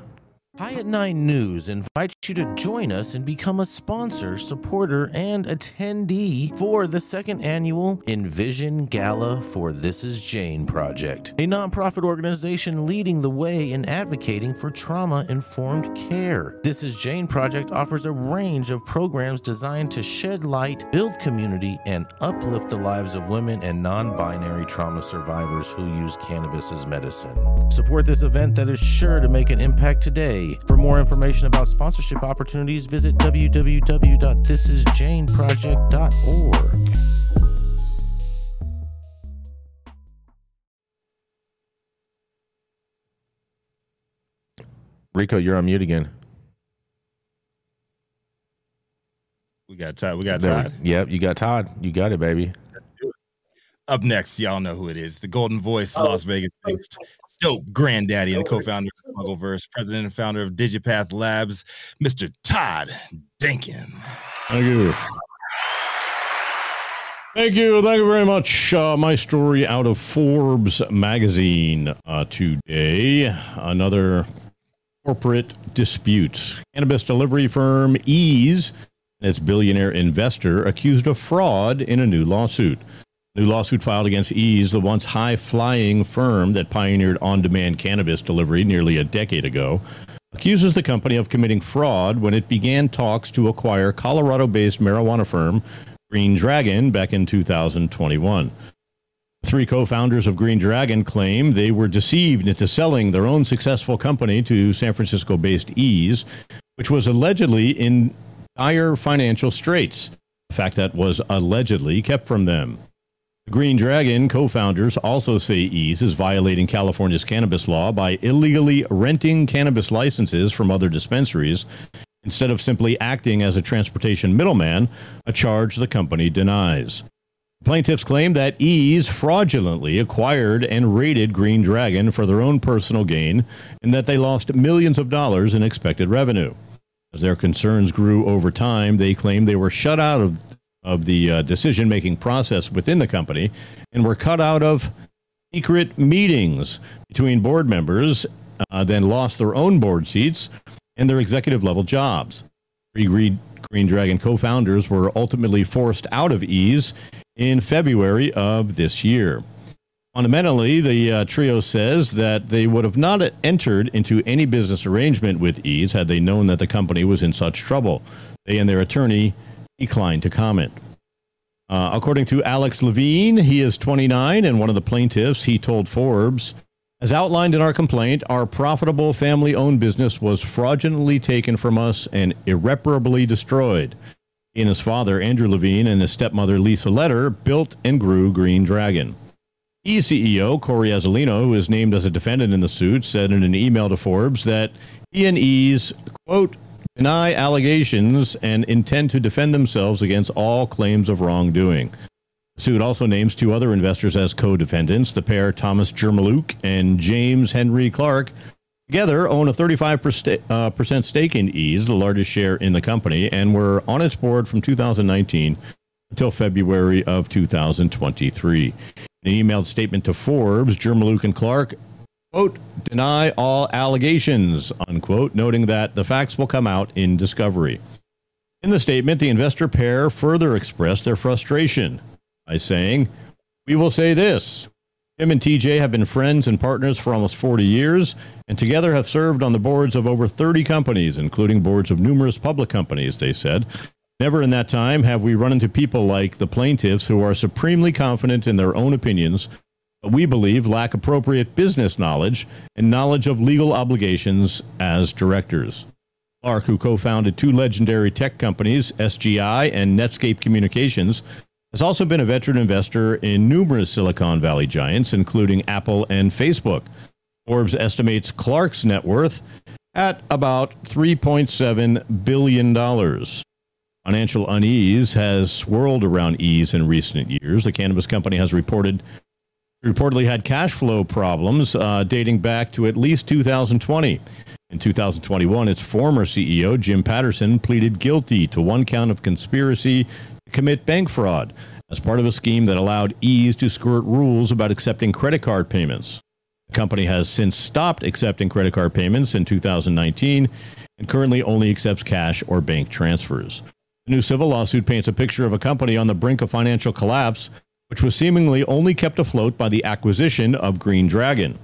High at Nine News invites you to join us and become a sponsor, supporter, and attendee for the second annual Envision Gala for This Is Jane Project, a nonprofit organization leading the way in advocating for trauma informed care. This Is Jane Project offers a range of programs designed to shed light, build community, and uplift the lives of women and non binary trauma survivors who use cannabis as medicine. Support this event that is sure to make an impact today for more information about sponsorship opportunities, visit www.thisisjaneproject.org. Rico, you're on mute again. We got Todd. We got Todd. Yep, you got Todd. You got it, baby. Up next, y'all know who it is. The Golden Voice, oh, Las Vegas based dope granddaddy and co-founder of Smuggleverse, president and founder of Digipath Labs, Mr. Todd Denkin. Thank you. Thank you. Thank you very much. Uh, my story out of Forbes magazine uh, today. Another corporate dispute. Cannabis delivery firm Eaze and its billionaire investor accused of fraud in a new lawsuit. New lawsuit filed against Eaze, the once high flying firm that pioneered on demand cannabis delivery nearly a decade ago, accuses the company of committing fraud when it began talks to acquire Colorado based marijuana firm Green Dragon back in 2021. Three co founders of Green Dragon claim they were deceived into selling their own successful company to San Francisco based Eaze, which was allegedly in dire financial straits. The fact that was allegedly kept from them. Green Dragon co founders also say Eaze is violating California's cannabis law by illegally renting cannabis licenses from other dispensaries instead of simply acting as a transportation middleman, a charge the company denies. Plaintiffs claim that Eaze fraudulently acquired and raided Green Dragon for their own personal gain and that they lost millions of dollars in expected revenue. As their concerns grew over time, they claim they were shut out of of the uh, decision making process within the company and were cut out of secret meetings between board members, uh, then lost their own board seats and their executive level jobs. Three Green, Green Dragon co founders were ultimately forced out of Eaze in February of this year. Fundamentally, the uh, trio says that they would have not entered into any business arrangement with Eaze had they known that the company was in such trouble. They and their attorney declined to comment. Uh, according to Alex Levine, he is 29 and one of the plaintiffs. He told Forbes, as outlined in our complaint, our profitable family owned business was fraudulently taken from us and irreparably destroyed. And his father, Andrew Levine, and his stepmother, Lisa Letter, built and grew Green Dragon. E CEO Cory Azzolino, who is named as a defendant in the suit, said in an email to Forbes that he and E's, quote, deny allegations and intend to defend themselves against all claims of wrongdoing. The suit also names two other investors as co defendants. The pair, Thomas Jermoluk and James Henry Clark, together own a 35% uh, stake in Eaze, the largest share in the company, and were on its board from 2019 until February of 2023. In an emailed statement to Forbes, Jermoluk and Clark quote, deny all allegations, unquote, noting that the facts will come out in discovery. In the statement, the investor pair further expressed their frustration by saying, We will say this. Jim and TJ have been friends and partners for almost 40 years, and together have served on the boards of over 30 companies, including boards of numerous public companies, they said. Never in that time have we run into people like the plaintiffs who are supremely confident in their own opinions we believe lack appropriate business knowledge and knowledge of legal obligations as directors. Clark, who co founded two legendary tech companies, SGI and Netscape Communications, has also been a veteran investor in numerous Silicon Valley giants, including Apple and Facebook. Forbes estimates Clark's net worth at about $3.7 billion. Financial unease has swirled around Eaze in recent years. The cannabis company has reported reportedly had cash flow problems uh, dating back to at least 2020. In 2021, its former CEO, Jim Patterson, pleaded guilty to one count of conspiracy to commit bank fraud as part of a scheme that allowed Eaze to skirt rules about accepting credit card payments. The company has since stopped accepting credit card payments in 2019 and currently only accepts cash or bank transfers. The new civil lawsuit paints a picture of a company on the brink of financial collapse which was seemingly only kept afloat by the acquisition of Green Dragon.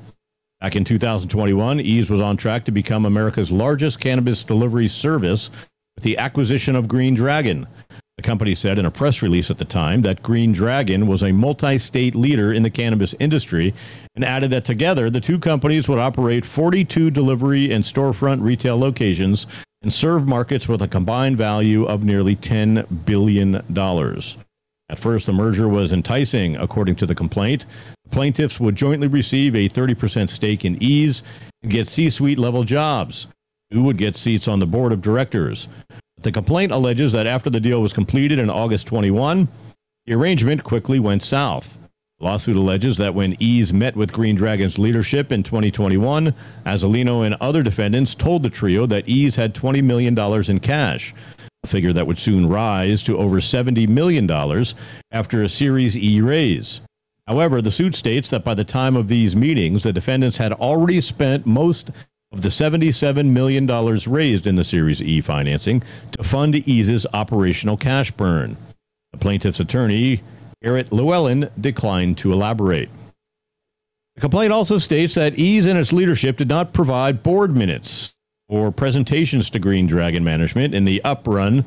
Back in 2021, Eaze was on track to become America's largest cannabis delivery service with the acquisition of Green Dragon. The company said in a press release at the time that Green Dragon was a multi state leader in the cannabis industry and added that together the two companies would operate 42 delivery and storefront retail locations and serve markets with a combined value of nearly $10 billion. At first, the merger was enticing, according to the complaint. Plaintiffs would jointly receive a 30% stake in Eaze and get C suite level jobs. Who would get seats on the board of directors? The complaint alleges that after the deal was completed in August 21, the arrangement quickly went south. The lawsuit alleges that when Eaze met with Green Dragon's leadership in 2021, Azzolino and other defendants told the trio that Eaze had $20 million in cash a figure that would soon rise to over $70 million after a Series E raise. However, the suit states that by the time of these meetings, the defendants had already spent most of the $77 million raised in the Series E financing to fund Eaze's operational cash burn. The plaintiff's attorney, Garrett Llewellyn, declined to elaborate. The complaint also states that Eaze and its leadership did not provide board minutes or presentations to Green Dragon Management in the uprun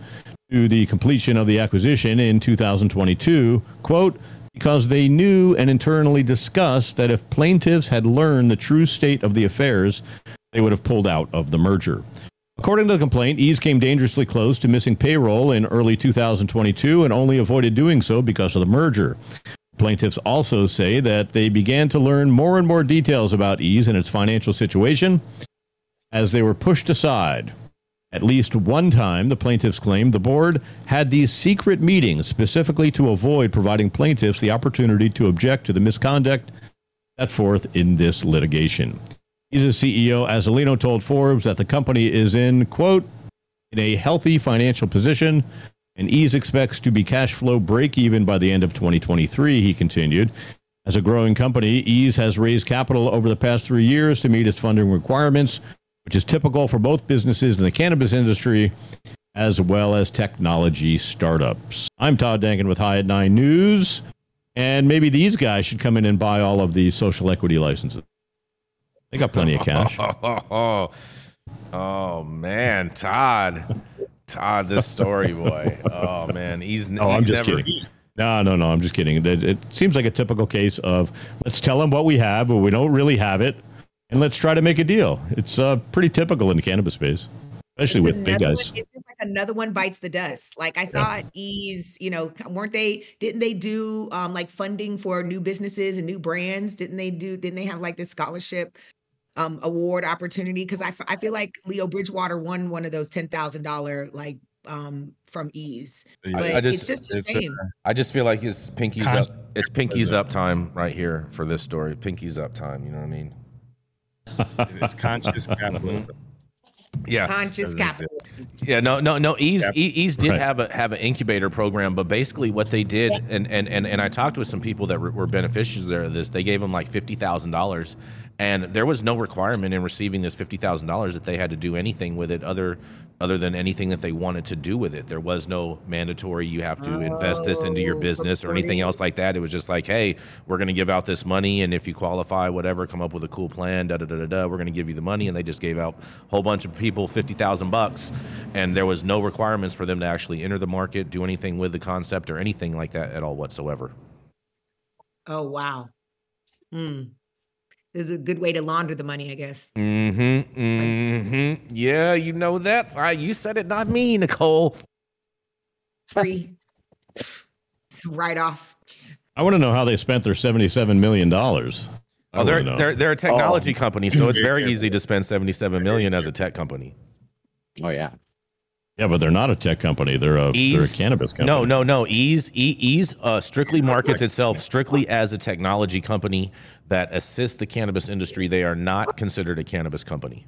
to the completion of the acquisition in 2022, quote, because they knew and internally discussed that if plaintiffs had learned the true state of the affairs, they would have pulled out of the merger. According to the complaint, Eaze came dangerously close to missing payroll in early 2022 and only avoided doing so because of the merger. Plaintiffs also say that they began to learn more and more details about Eaze and its financial situation as they were pushed aside. At least one time, the plaintiffs claimed the board had these secret meetings specifically to avoid providing plaintiffs the opportunity to object to the misconduct set forth in this litigation. Eaze CEO Azzolino told Forbes that the company is in, quote, in a healthy financial position, and Eaze expects to be cash flow break even by the end of 2023, he continued. As a growing company, Eaze has raised capital over the past three years to meet its funding requirements which is typical for both businesses in the cannabis industry as well as technology startups. I'm Todd Denkin with High at Nine News, and maybe these guys should come in and buy all of the social equity licenses. They got plenty of cash. oh, oh man, Todd, Todd, this story boy. Oh man, he's. Oh, he's I'm just never, kidding. No, no, no. I'm just kidding. It, it seems like a typical case of let's tell them what we have, but we don't really have it and let's try to make a deal. It's uh, pretty typical in the cannabis space, especially with big guys. It's like another one bites the dust. Like I thought Eaze, you know, weren't they didn't they do um like funding for new businesses and new brands? Didn't they do didn't they have like this scholarship um award opportunity because I, I feel like Leo Bridgewater won one of those $10,000 like um from Eaze. But I just, it's just a shame. I just feel like it's Pinky's up it's Pinky's up time right here for this story. Pinky's up time, you know what I mean? It's conscious uh-huh. capitalism. Yeah, conscious capital. Yeah, no, no, no. Eaze, yep. Eaze did right. have a have an incubator program, but basically what they did, and and and, and I talked with some people that were beneficiaries of this. They gave them like fifty thousand dollars, and there was no requirement in receiving this fifty thousand dollars that they had to do anything with it other other than anything that they wanted to do with it. There was no mandatory you have to invest this into your oh, business or anything else like that. It was just like, hey, we're going to give out this money, and if you qualify, whatever, come up with a cool plan, da da da da da. We're going to give you the money, and they just gave out a whole bunch of people fifty thousand bucks, and there was no requirements for them to actually enter the market, do anything with the concept, or anything like that at all whatsoever. Oh wow. Hmm is a good way to launder the money, I guess. Mm-hmm. Mm-hmm. Like, yeah, you know that. I, you said it, not me, Nicole. Free. right off. I want to know how they spent their seventy-seven million dollars. Oh, they're, they're they're a technology oh. company, so it's very easy to spend seventy-seven million as a tech company. Oh yeah. Yeah, but they're not a tech company. They're a Eaze, they're a cannabis company. No, no, no. Eaze e, Eaze uh, strictly markets itself strictly as a technology company that assists the cannabis industry. They are not considered a cannabis company.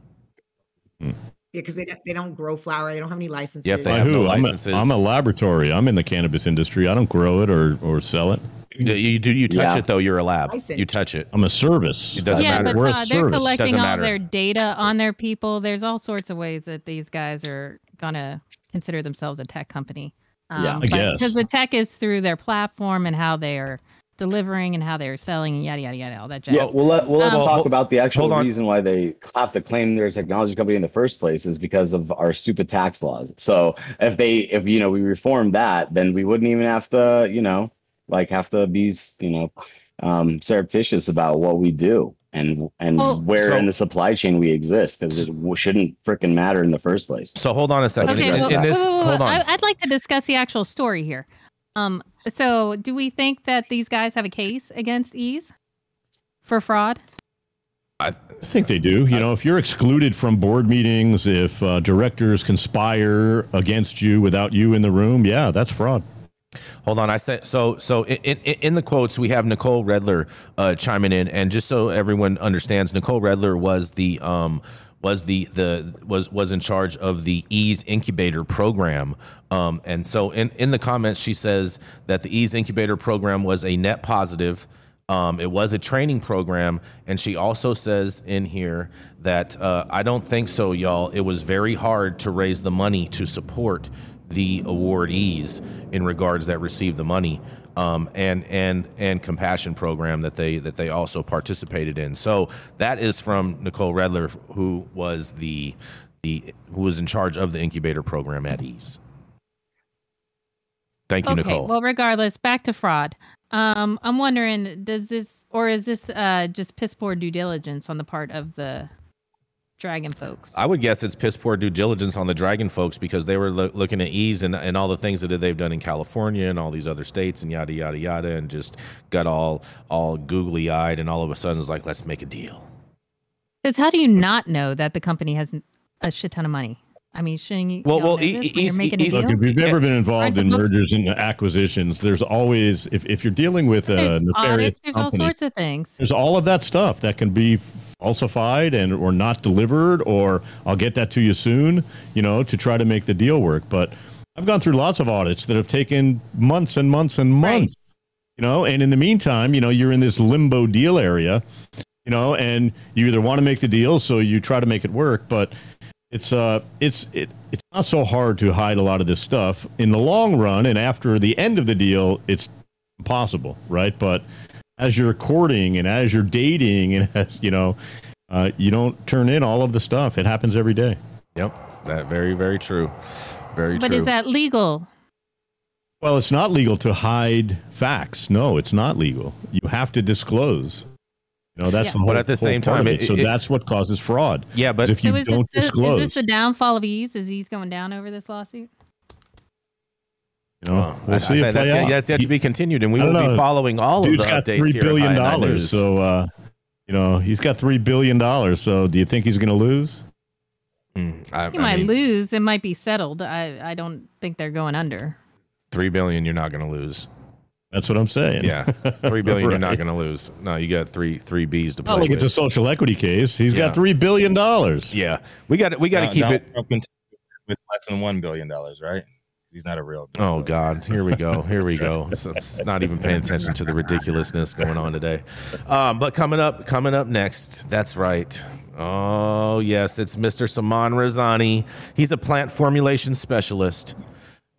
Hmm. Yeah, because they don't, they don't grow flower. They don't have any licenses. Yep, they have who? no licenses. I'm a, I'm a laboratory. I'm in the cannabis industry. I don't grow it or or sell it. You do you touch yeah. it though? You're a lab. You touch it. I'm a service. It doesn't yeah, matter. But, We're uh, they're collecting all their data on their people. There's all sorts of ways that these guys are gonna consider themselves a tech company. Um, yeah, I guess because the tech is through their platform and how they are delivering and how they're selling and yada yada yada all that jazz. Yeah, well, let, well let's um, talk about the actual reason why they have to claim they're a technology company in the first place is because of our stupid tax laws. So if they, if you know, we reform that, then we wouldn't even have to, you know, like have to be, you know, um, surreptitious about what we do and and well, where so, in the supply chain we exist because it shouldn't freaking matter in the first place. So hold on a second. Okay, well, this, hold on. I, would like to discuss the actual story here. Um, so do we think that these guys have a case against Eaze for fraud? I think they do. You know, if you're excluded from board meetings, if uh, directors conspire against you without you in the room, yeah, that's fraud. Hold on, I said so. So in, in, in the quotes, we have Nicole Redler uh, chiming in, and just so everyone understands, Nicole Redler was the um, was the the was was in charge of the Eaze Incubator program. Um, and so in in the comments, she says that the Eaze Incubator program was a net positive. Um, it was a training program, and she also says in here that uh, I don't think so, y'all. It was very hard to raise the money to support the awardees in regards that receive the money um, and and and compassion program that they that they also participated in. So that is from Nicole Redler, who was the the who was in charge of the incubator program at Eaze. Thank you, okay, Nicole. Well, regardless, back to fraud. Um, I'm wondering, does this or is this uh, just piss poor due diligence on the part of the Dragon folks. I would guess it's piss poor due diligence on the Dragon folks because they were lo- looking at Eaze and, and all the things that they've done in California and all these other states and yada yada yada and just got all all googly eyed and all of a sudden it's like let's make a deal. Because how do you not know that the company has a shit ton of money? I mean, shouldn't you? Well, well, e- e- look, if you've ever been involved in mergers and acquisitions, there's always if, if you're dealing with a there's nefarious audits, there's company, all sorts of things. There's all of that stuff that can be falsified and or not delivered, or I'll get that to you soon. You know, to try to make the deal work. But I've gone through lots of audits that have taken months and months and months. Right. You know, and in the meantime, you know, you're in this limbo deal area. You know, and you either want to make the deal, so you try to make it work, but it's uh it's it, it's not so hard to hide a lot of this stuff in the long run and after the end of the deal it's impossible right but as you're courting and as you're dating and as you know uh, you don't turn in all of the stuff it happens every day yep that very very true very but true But is that legal well it's not legal to hide facts no it's not legal you have to disclose You know, that's Yeah. the whole. But at the same time, it. it- so it- that's what causes fraud. Yeah, but if you so don't this, disclose, is this the downfall of Eaze? Is Eaze going down over this lawsuit? You know, we'll I- see I- it that's, play yet- out. that's yet to be continued, and we will don't be following all Dude's of the got updates three here. billion at High Night dollars, so uh, you know he's got three billion dollars. So do you think he's going to lose? Mm, I, You I might mean, lose. It might be settled. I, I don't think they're going under. three billion. You're not going to lose. That's what I'm saying. Yeah, three billion. You're not going to lose. No, you got three three B's to play Not like with. it's a social equity case. He's Yeah. got three billion dollars. yeah, we got we got to Don- keep Donald it. With less than one billion dollars, right? He's not a real. Oh God, here we go, here we go. It's not even paying attention to the ridiculousness going on today. Um, but coming up, coming up next, that's right. Oh yes, it's Mr. Saman Razani. He's a plant formulation specialist,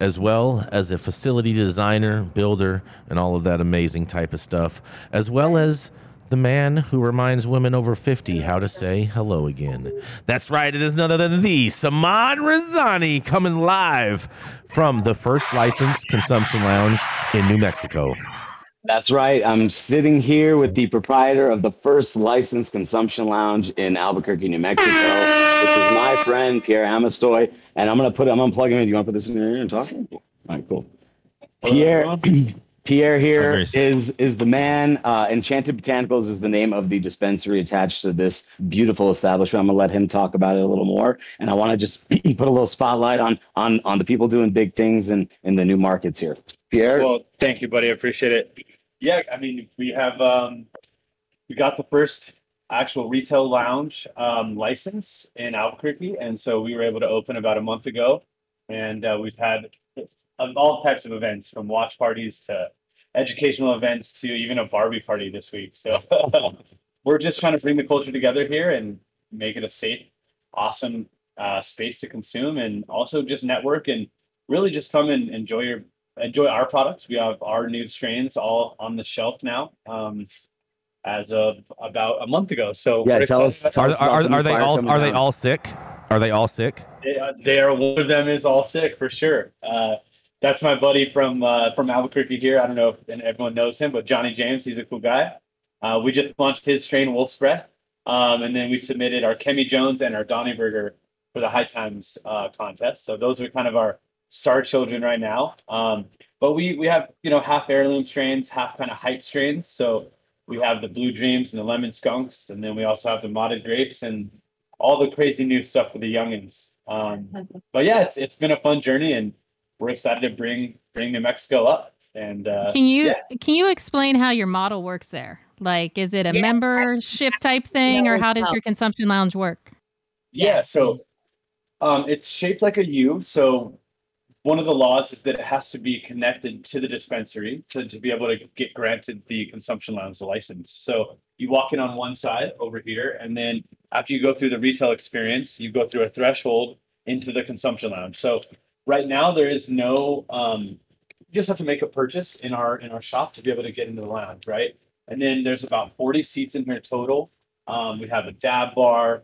as well as a facility designer, builder, and all of that amazing type of stuff, as well as the man who reminds women over 50 how to say hello again. That's right, it is none other than the Saman Razani coming live from the first licensed consumption lounge in New Mexico. That's right. I'm sitting here with the proprietor of the first licensed consumption lounge in Albuquerque, New Mexico. This is my friend Pierre Amistoy, and I'm gonna put I'm gonna him in. Do you want to put this in your ear and talk? All right, cool. Pierre, Pierre here is is is the man. Uh, Enchanted Botanicals is the name of the dispensary attached to this beautiful establishment. I'm gonna let him talk about it a little more, and I want to just put a little spotlight on on on the people doing big things in in the new markets here. Pierre, Well, thank you, buddy. I appreciate it. Yeah, I mean, we have um, we got the first actual retail lounge um, license in Albuquerque, and so we were able to open about a month ago, and uh, we've had um, all types of events from watch parties to educational events to even a Barbie party this week. So we're just trying to bring the culture together here and make it a safe, awesome uh, space to consume, and also just network and really just come and enjoy your enjoy our products. We have our new strains all on the shelf now, um, as of about a month ago. So Yeah, we're tell us- about Are, It's are, the are they all coming are they down. all sick? Are they all sick? They, uh, they are one of them is all sick for sure. Uh, that's my buddy from uh, from Albuquerque here. I don't know if and everyone knows him, but Johnny James, he's a cool guy. Uh, we just launched his strain Wolf's Breath, um, and then we submitted our Kemi Jones and our Donny Burger for the High Times uh, contest. So those are kind of our star children right now. Um, but we we have you know half heirloom strains, half kind of hype strains. So we have the Blue Dreams and the Lemon Skunks, and then we also have the Modded Grapes and all the crazy new stuff for the youngins. Um, but yeah, it's it's been a fun journey, and we're excited to bring bring New Mexico up. And uh, Can you yeah. can you explain how your model works there? Like, is it a Yeah, membership type thing, or how does no. your consumption lounge work? Yeah, so um, it's shaped like a U. So one of the laws is that it has to be connected to the dispensary to, to be able to get granted the consumption lounge license. So you walk in on one side over here, and then after you go through the retail experience, you go through a threshold into the consumption lounge. So right now there is no um, you just have to make a purchase in our in our shop to be able to get into the lounge, right? And then there's about 40 seats in here total. Um, we have a dab bar,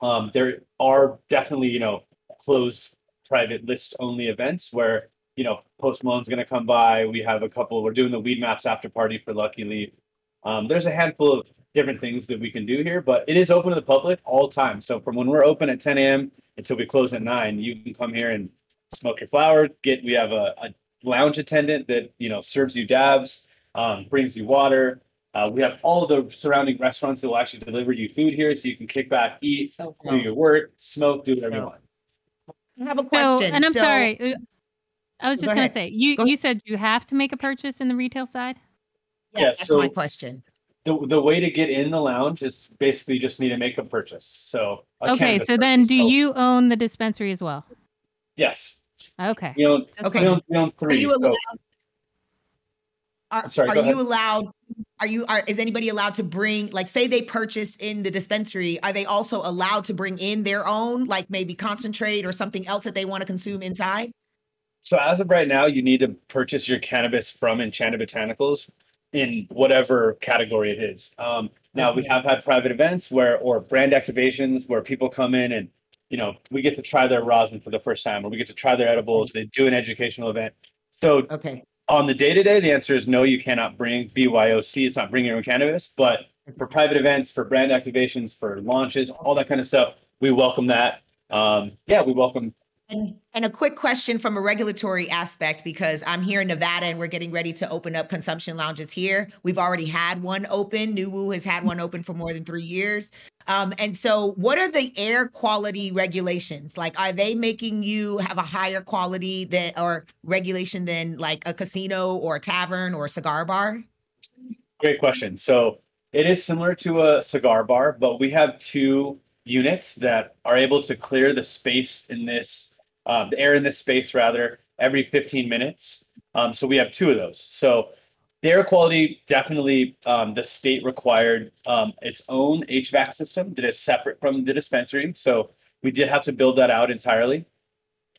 um, there are definitely, you know, closed private list only events where, you know, Post Malone's going to come by. We have a couple, we're doing the Weedmaps after party for Lucky Leaf. Um, there's a handful of different things that we can do here, but it is open to the public all time. So from when we're open at 10 a.m. until we close at 9, you can come here and smoke your flower. Get, we have a, a lounge attendant that, you know, serves you dabs, um, brings you water. Uh, we have all the surrounding restaurants that will actually deliver you food here, so you can kick back, eat, So do your work, smoke, do whatever you want. I have a So, question. and I'm So- sorry, uh, I was just gonna say you Go you said you have to make a purchase in the retail side. Yeah, Yeah, that's so- my question. The, the way to get in the lounge is basically just need to make a purchase. So a Okay, cannabis so then do So, you own the dispensary as well? Yes, Okay. we own. Okay. We own, we own Are three. you so- allowed? Are, sorry, are you allowed? Are you? Are is anybody allowed to bring? Like, say they purchase in the dispensary, are they also allowed to bring in their own, like maybe concentrate or something else that they want to consume inside? So as of right now, you need to purchase your cannabis from Enchanted Botanicals in whatever category it is. Um, now we have had private events where, or brand activations where people come in and, you know, we get to try their rosin for the first time, or we get to try their edibles. They do an educational event. So Okay. On the day to day, the answer is no. You cannot bring BYOC. It's not bring your own cannabis, but for private events, for brand activations, for launches, all that kind of stuff. We welcome that. Um, yeah, we welcome and, and, a quick question from a regulatory aspect because I'm here in Nevada and we're getting ready to open up consumption lounges here. We've already had one open. Nuwu has had one open for more than three years. Um, and so, what are the air quality regulations? Like, are they making you have a higher quality that or regulation than like a casino or a tavern or a cigar bar? Great question. So, it is similar to a cigar bar, but we have two units that are able to clear the space in this um, the air in this space rather every 15 minutes. Um, so we have two of those. So the air quality definitely um, the state required um, its own HVAC system that is separate from the dispensary. So we did have to build that out entirely,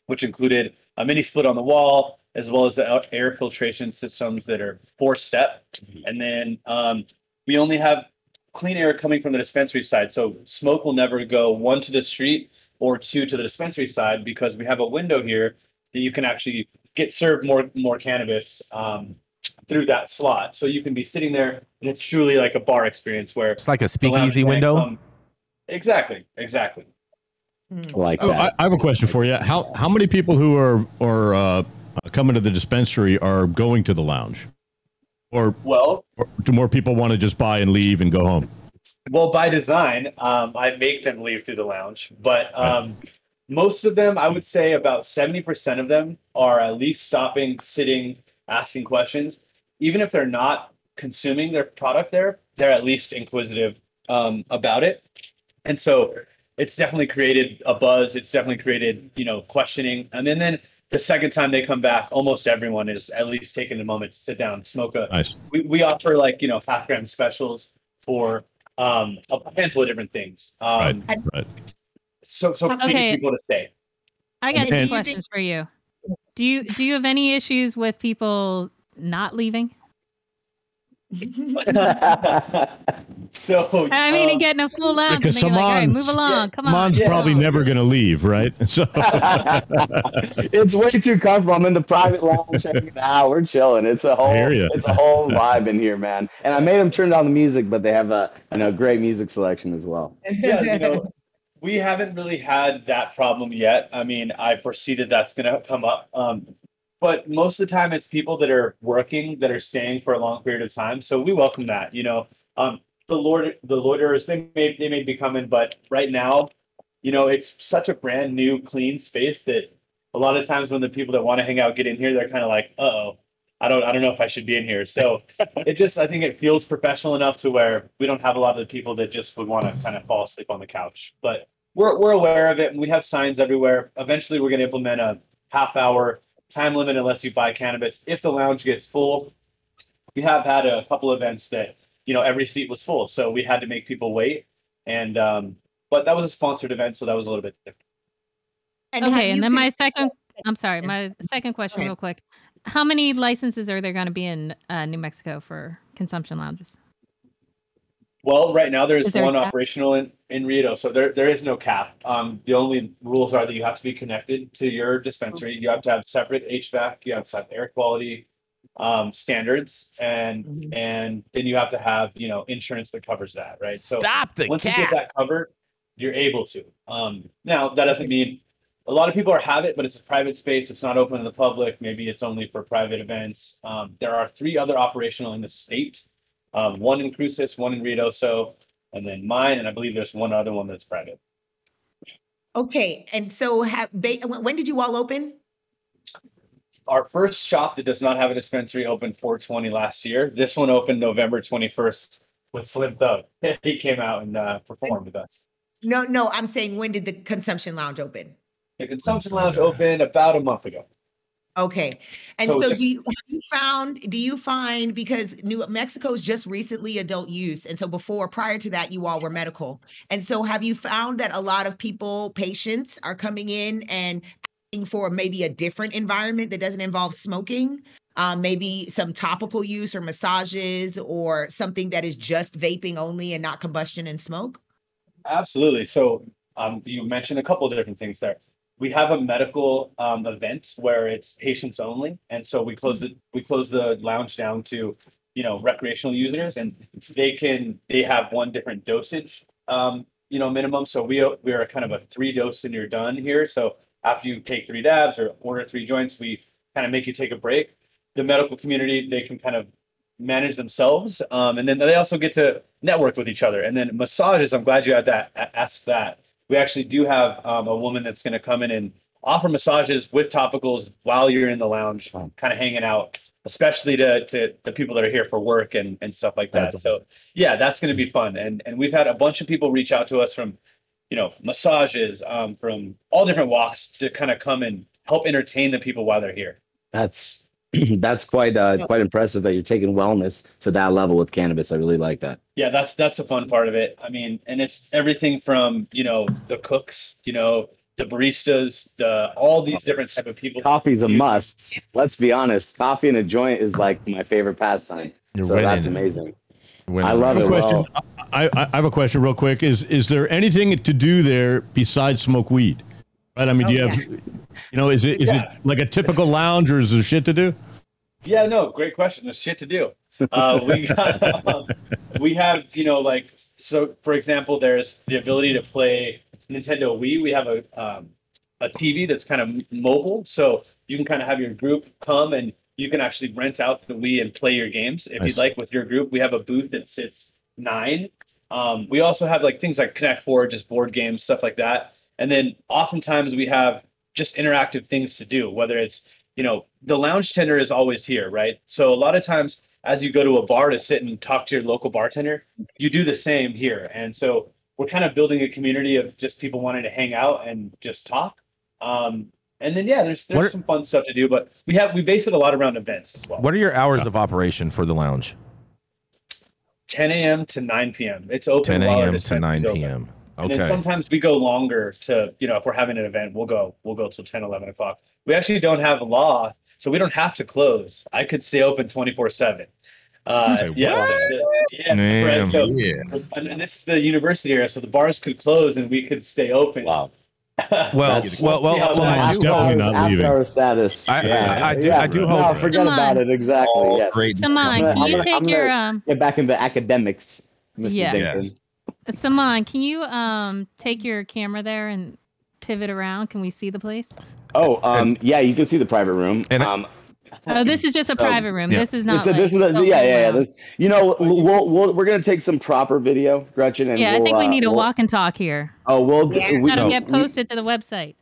which included a mini split on the wall as well as the air filtration systems that are four step. Mm-hmm. And then um, we only have clean air coming from the dispensary side. So smoke will never go one to the street or two to the dispensary side because we have a window here that you can actually get served more more cannabis um, through that slot. So you can be sitting there and it's truly like a bar experience where it's like a speakeasy window. Come. Exactly, exactly. Like oh, I, I, have a question for you. How how many people who are are uh, coming to the dispensary are going to the lounge? Or well, or do more people want to just buy and leave and go home? Well, by design, um, I make them leave through the lounge, but um, most of them, I would say about 70% of them are at least stopping, sitting, asking questions. Even if they're not consuming their product there, they're at least inquisitive um, about it. And so it's definitely created a buzz. It's definitely created, you know, questioning. And then, then the second time they come back, almost everyone is at least taking a moment to sit down, smoke a. Nice. We, we offer like, you know, half gram specials for um, a handful of different things. Um, right, right. So, so okay. people to stay. I got two questions for you. Do you do you have any issues with people not leaving? so I mean, um, getting a full lounge because and like, all right, move along, yeah, come on. Mon's yeah. probably never going to leave, right? So it's way too comfortable. I'm in the private lounge checking it out. We're chilling. It's a whole, it's a whole vibe in here, man. And I made them turn down the music, but they have a you know great music selection as well. Yeah, you know, we haven't really had that problem yet. I mean, I foresee that that's going to come up. Um, but most of the time it's people that are working that are staying for a long period of time. So we welcome that you know. Um, the lord the loiterers they may they may be coming but right now you know it's such a brand new clean space that a lot of times when the people that want to hang out get in here they're kind of like uh-oh i don't i don't know if i should be in here. So it just i think it feels professional enough to where we don't have a lot of the people that just would want to kind of fall asleep on the couch. But we're, we're aware of it and we have signs everywhere. Eventually we're going to implement a half hour time limit unless you buy cannabis. If the lounge gets full, we have had a couple events that you know every seat was full, so we had to make people wait. And um, but that was a sponsored event, so that was a little bit different. And okay, and then my second, I'm sorry, my second question, real quick. How many licenses are there going to be in uh, New Mexico for consumption lounges? Well, right now there's there one operational in, in Rito, so there there is no cap. Um, the only rules are that you have to be connected to your dispensary. You have to have separate HVAC. You have to have air quality um, standards, and mm-hmm. and then you have to have you know insurance that covers that, right? So stop the once cap. you get that covered, you're able to. Um, now that doesn't mean a lot of people are have it, but it's a private space. It's not open to the public. Maybe it's only for private events. Um, there are three other operational in the state um, one in Cruces, one in Ruidoso, and then mine, and I believe there's one other one that's private. Okay, and so have they, when did you all open? Our first shop that does not have a dispensary opened 420 last year. This one opened November 21st with Slim Thug. he came out and uh, performed with us. No, no, I'm saying when did the consumption lounge open? The consumption lounge opened about a month ago. Okay. And so, so just, do you you found do you find because New Mexico's just recently adult use and so before prior to that you all were medical. And so have you found that a lot of people patients are coming in and asking for maybe a different environment that doesn't involve smoking? Um, maybe some topical use or massages or something that is just vaping only and not combustion and smoke? Absolutely. So um, you mentioned a couple of different things there we have a medical um, event where it's patients only, and so we close the we close the lounge down to you know recreational users, and they can they have one different dosage, um, you know, minimum. So we we are kind of a three dose and you're done here. So after you take three dabs or order three joints, we kind of make you take a break. The medical community they can kind of manage themselves, um, and then they also get to network with each other. And then massages. I'm glad you had that asked that. We actually do have um, a woman that's going to come in and offer massages with topicals while you're in the lounge, kind of hanging out, especially to, to the people that are here for work and, and stuff like that. That's so yeah, that's going to be fun. And, and we've had a bunch of people reach out to us from, you know, massages, um, from all different walks to kind of come and help entertain the people while they're here. That's, that's quite, uh, quite impressive that you're taking wellness to that level with cannabis. I really like that. Yeah, that's, that's a fun part of it. I mean, and it's everything from, you know, the cooks, you know, the baristas, the all these different type of people. Coffee's a must. Let's be honest. Coffee in a joint is like my favorite pastime. You're so winning. that's amazing. Winning. I love I it. Question. Well. I, I have a question real quick. Is is there anything to do there besides smoke weed? Right. I mean, oh, do you have, you know, is it is yeah. it like a typical lounge or is there shit to do? Yeah, no, great question. There's shit to do. Uh, we got, um, we have, you know, like so. For example, there's the ability to play Nintendo Wii, we have a um, a TV that's kind of mobile, so you can kind of have your group come and you can actually rent out the Wii and play your games if nice. you'd like with your group. We have a booth that sits nine. Um, we also have like things like Connect Four, just board games, stuff like that. And then oftentimes we have just interactive things to do, whether it's you know the lounge tender is always here, right? So a lot of times as you go to a bar to sit and talk to your local bartender, you do the same here. And so we're kind of building a community of just people wanting to hang out and just talk. Um, and then yeah, there's there's are, some fun stuff to do, but we have we base it a lot around events as well. What are your hours of operation for the lounge? 10 a.m. to 9 p.m. It's open. 10 a.m. to 9 p.m. Okay. And sometimes we go longer to, you know, if we're having an event, we'll go, we'll go till 10, 11 o'clock. We actually don't have a law, so we don't have to close. I could stay open 24 seven. Uh, yeah, the, yeah, right. So, yeah. And this is the university area, so the bars could close and we could stay open. Wow. well, well, well, well, I do definitely not leaving. Our status. I, yeah. I, I, do. Yeah. I do hope. No, forget about it. Exactly. Oh, yes. Great. Saman, can you take your um? Get back into academics, Mr. Yeah. Yes. Saman, can you um take your camera there and pivot around? Can we see the place? Oh, um, yeah, you can see the private room. And um, Oh, this is just a private room. Yeah. This is not. Like this is a, yeah, yeah, yeah. This, you know, we'll, we'll we're gonna take some proper video, Gretchen. And yeah, we'll, I think we uh, need a we'll, walk and talk here. Oh, we'll yeah. we, that'll so, get posted to the website.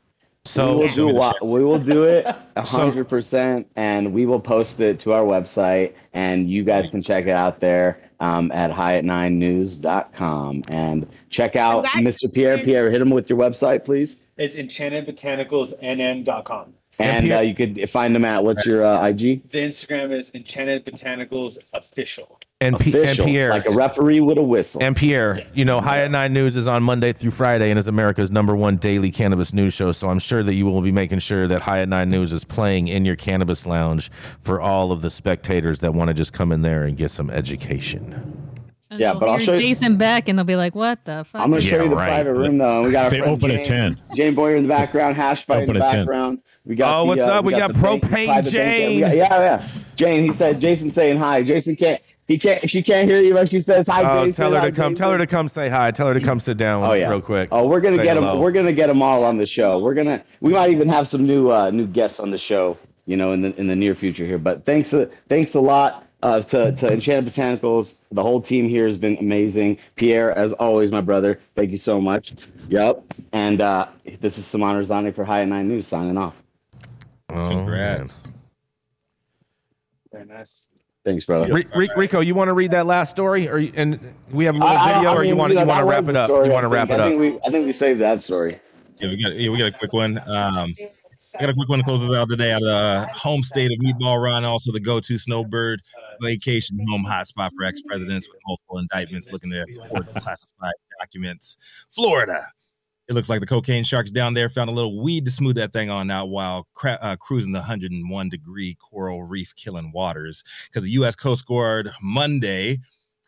So we will do what we will do it hundred percent, and we will post it to our website, and you guys can check it out there um, at highat9news.com and check out Mr. Pierre. Pierre, hit him with your website, please. It's enchantedbotanicalsnn.com. And uh, you could find them at what's your uh, IG? The Instagram is Enchanted Botanicals Official. And, P- and Pierre, like a referee with a whistle. And Pierre, yes. you know, High at Nine News is on Monday through Friday and is America's number one daily cannabis news show. So I'm sure that you will be making sure that High at Nine News is playing in your cannabis lounge for all of the spectators that want to just come in there and get some education. And yeah, but I'll show you Jason Beck, and they'll be like, "What the fuck?" I'm gonna show yeah, you the right. private room though. We got a they open Jane, at ten. Jane Boyer in the background, hash fight in the background. 10. We got. Oh, the, what's uh, up? We, we got, got propane bank, Jane. Got, yeah, yeah. Jane. He said Jason saying hi. Jason can't. He can't. She can't hear you, but she says hi. Oh, Jason, tell her to come. Jason. Tell her to come say hi. Tell her to come sit down. Oh yeah. real quick. Oh, we're gonna get hello. them. We're gonna get them all on the show. We're gonna. We might even have some new uh, new guests on the show. You know, in the in the near future here. But thanks. Uh, thanks a lot. Uh, to, to Enchanted Botanicals. The whole team here has been amazing. Pierre, as always, my brother, thank you so much. Yep. And uh, this is Saman Razani for High at Nine News signing off. Oh, Congrats. Very nice. Thanks, brother. Rico, you want to read that last story, or and we have a little I, video, I, I or you want you want to wrap it up? Story, you want to wrap it up? I think we I think we saved that story. Yeah, we got yeah, we got a quick one. Um, I got a quick one to close us out today out of the home state of Meatball Ron, also the go-to snowbird vacation home hotspot for ex-presidents with multiple indictments looking to hoard classified documents. Florida it looks like the cocaine sharks down there found a little weed to smooth that thing on out while cra- uh, cruising the 101 degree coral reef killing waters. Because the U.S. Coast Guard Monday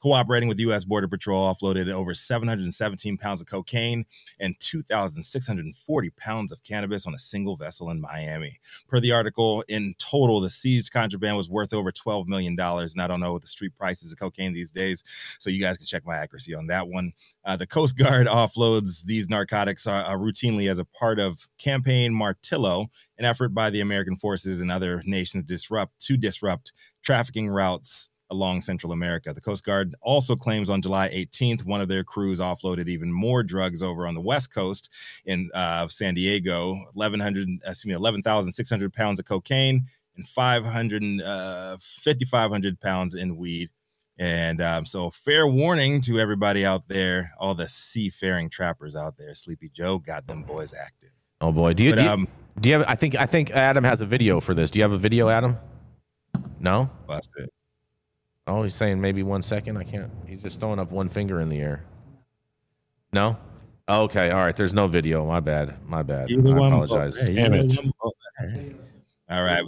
cooperating with U.S. Border Patrol, offloaded over 717 pounds of cocaine and 2,640 pounds of cannabis on a single vessel in Miami. Per the article, in total, the seized contraband was worth over $12 million. And I don't know what the street prices of cocaine these days, so you guys can check my accuracy on that one. Uh, the Coast Guard offloads these narcotics uh, uh, routinely as a part of Campaign Martillo, an effort by the American forces and other nations disrupt to disrupt trafficking routes along Central America. The Coast Guard also claims on July 18th, one of their crews offloaded even more drugs over on the West Coast in uh, San Diego, 1,100, excuse me, 11,600 pounds of cocaine and 500, uh, 5,500 pounds in weed. And um, so, fair warning to everybody out there, all the seafaring trappers out there. Sleepy Joe got them boys active. Oh boy, do you, but, do, you um, do you have? I think I think Adam has a video for this. Do you have a video, Adam? No. It. Oh, he's saying maybe one second. I can't. He's just throwing up one finger in the air. No. Okay. All right. There's no video. My bad. My bad. I apologize. Damn it. All right.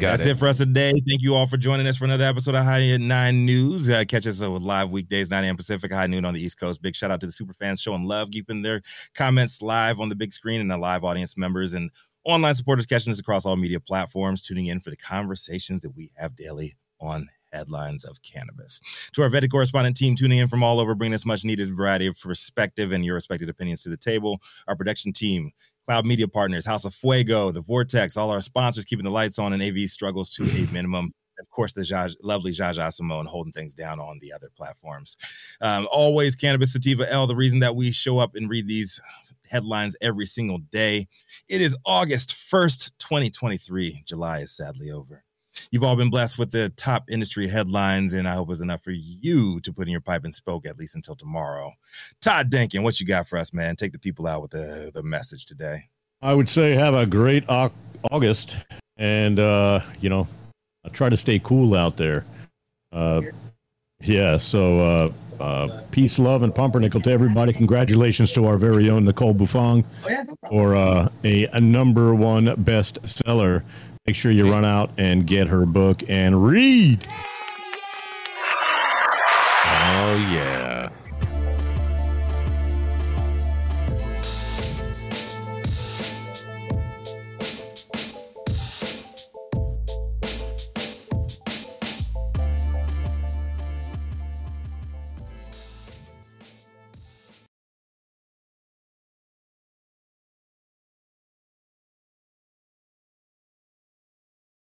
Got That's it. it. for us today. Thank you all for joining us for another episode of High 9 News. Uh, catch us with live weekdays, 9 a.m. Pacific, high noon on the East Coast. Big shout out to the super fans showing love, keeping their comments live on the big screen, and the live audience members and online supporters catching us across all media platforms, tuning in for the conversations that we have daily on headlines of cannabis. To our vetted correspondent team tuning in from all over, bringing us much needed variety of perspective and your respected opinions to the table. Our production team, Cloud Media Partners, House of Fuego, The Vortex, all our sponsors keeping the lights on and AV struggles to a minimum. Of course, the Zha, lovely Jaja Simone holding things down on the other platforms. Um, always Cannabis Sativa L, the reason that we show up and read these headlines every single day. It is August 1st, 2023. July is sadly over. You've all been blessed with the top industry headlines, and I hope it's enough for you to put in your pipe and spoke at least until tomorrow. Todd Denkin, what you got for us, man? Take the people out with the, the message today. I would say have a great August, and uh, you know, try to stay cool out there. Uh, yeah, so uh, uh, peace, love, and pumpernickel to everybody. Congratulations to our very own Nicole Buffong for uh, a, a number one bestseller. Make sure you run out and get her book and read. Oh, yeah.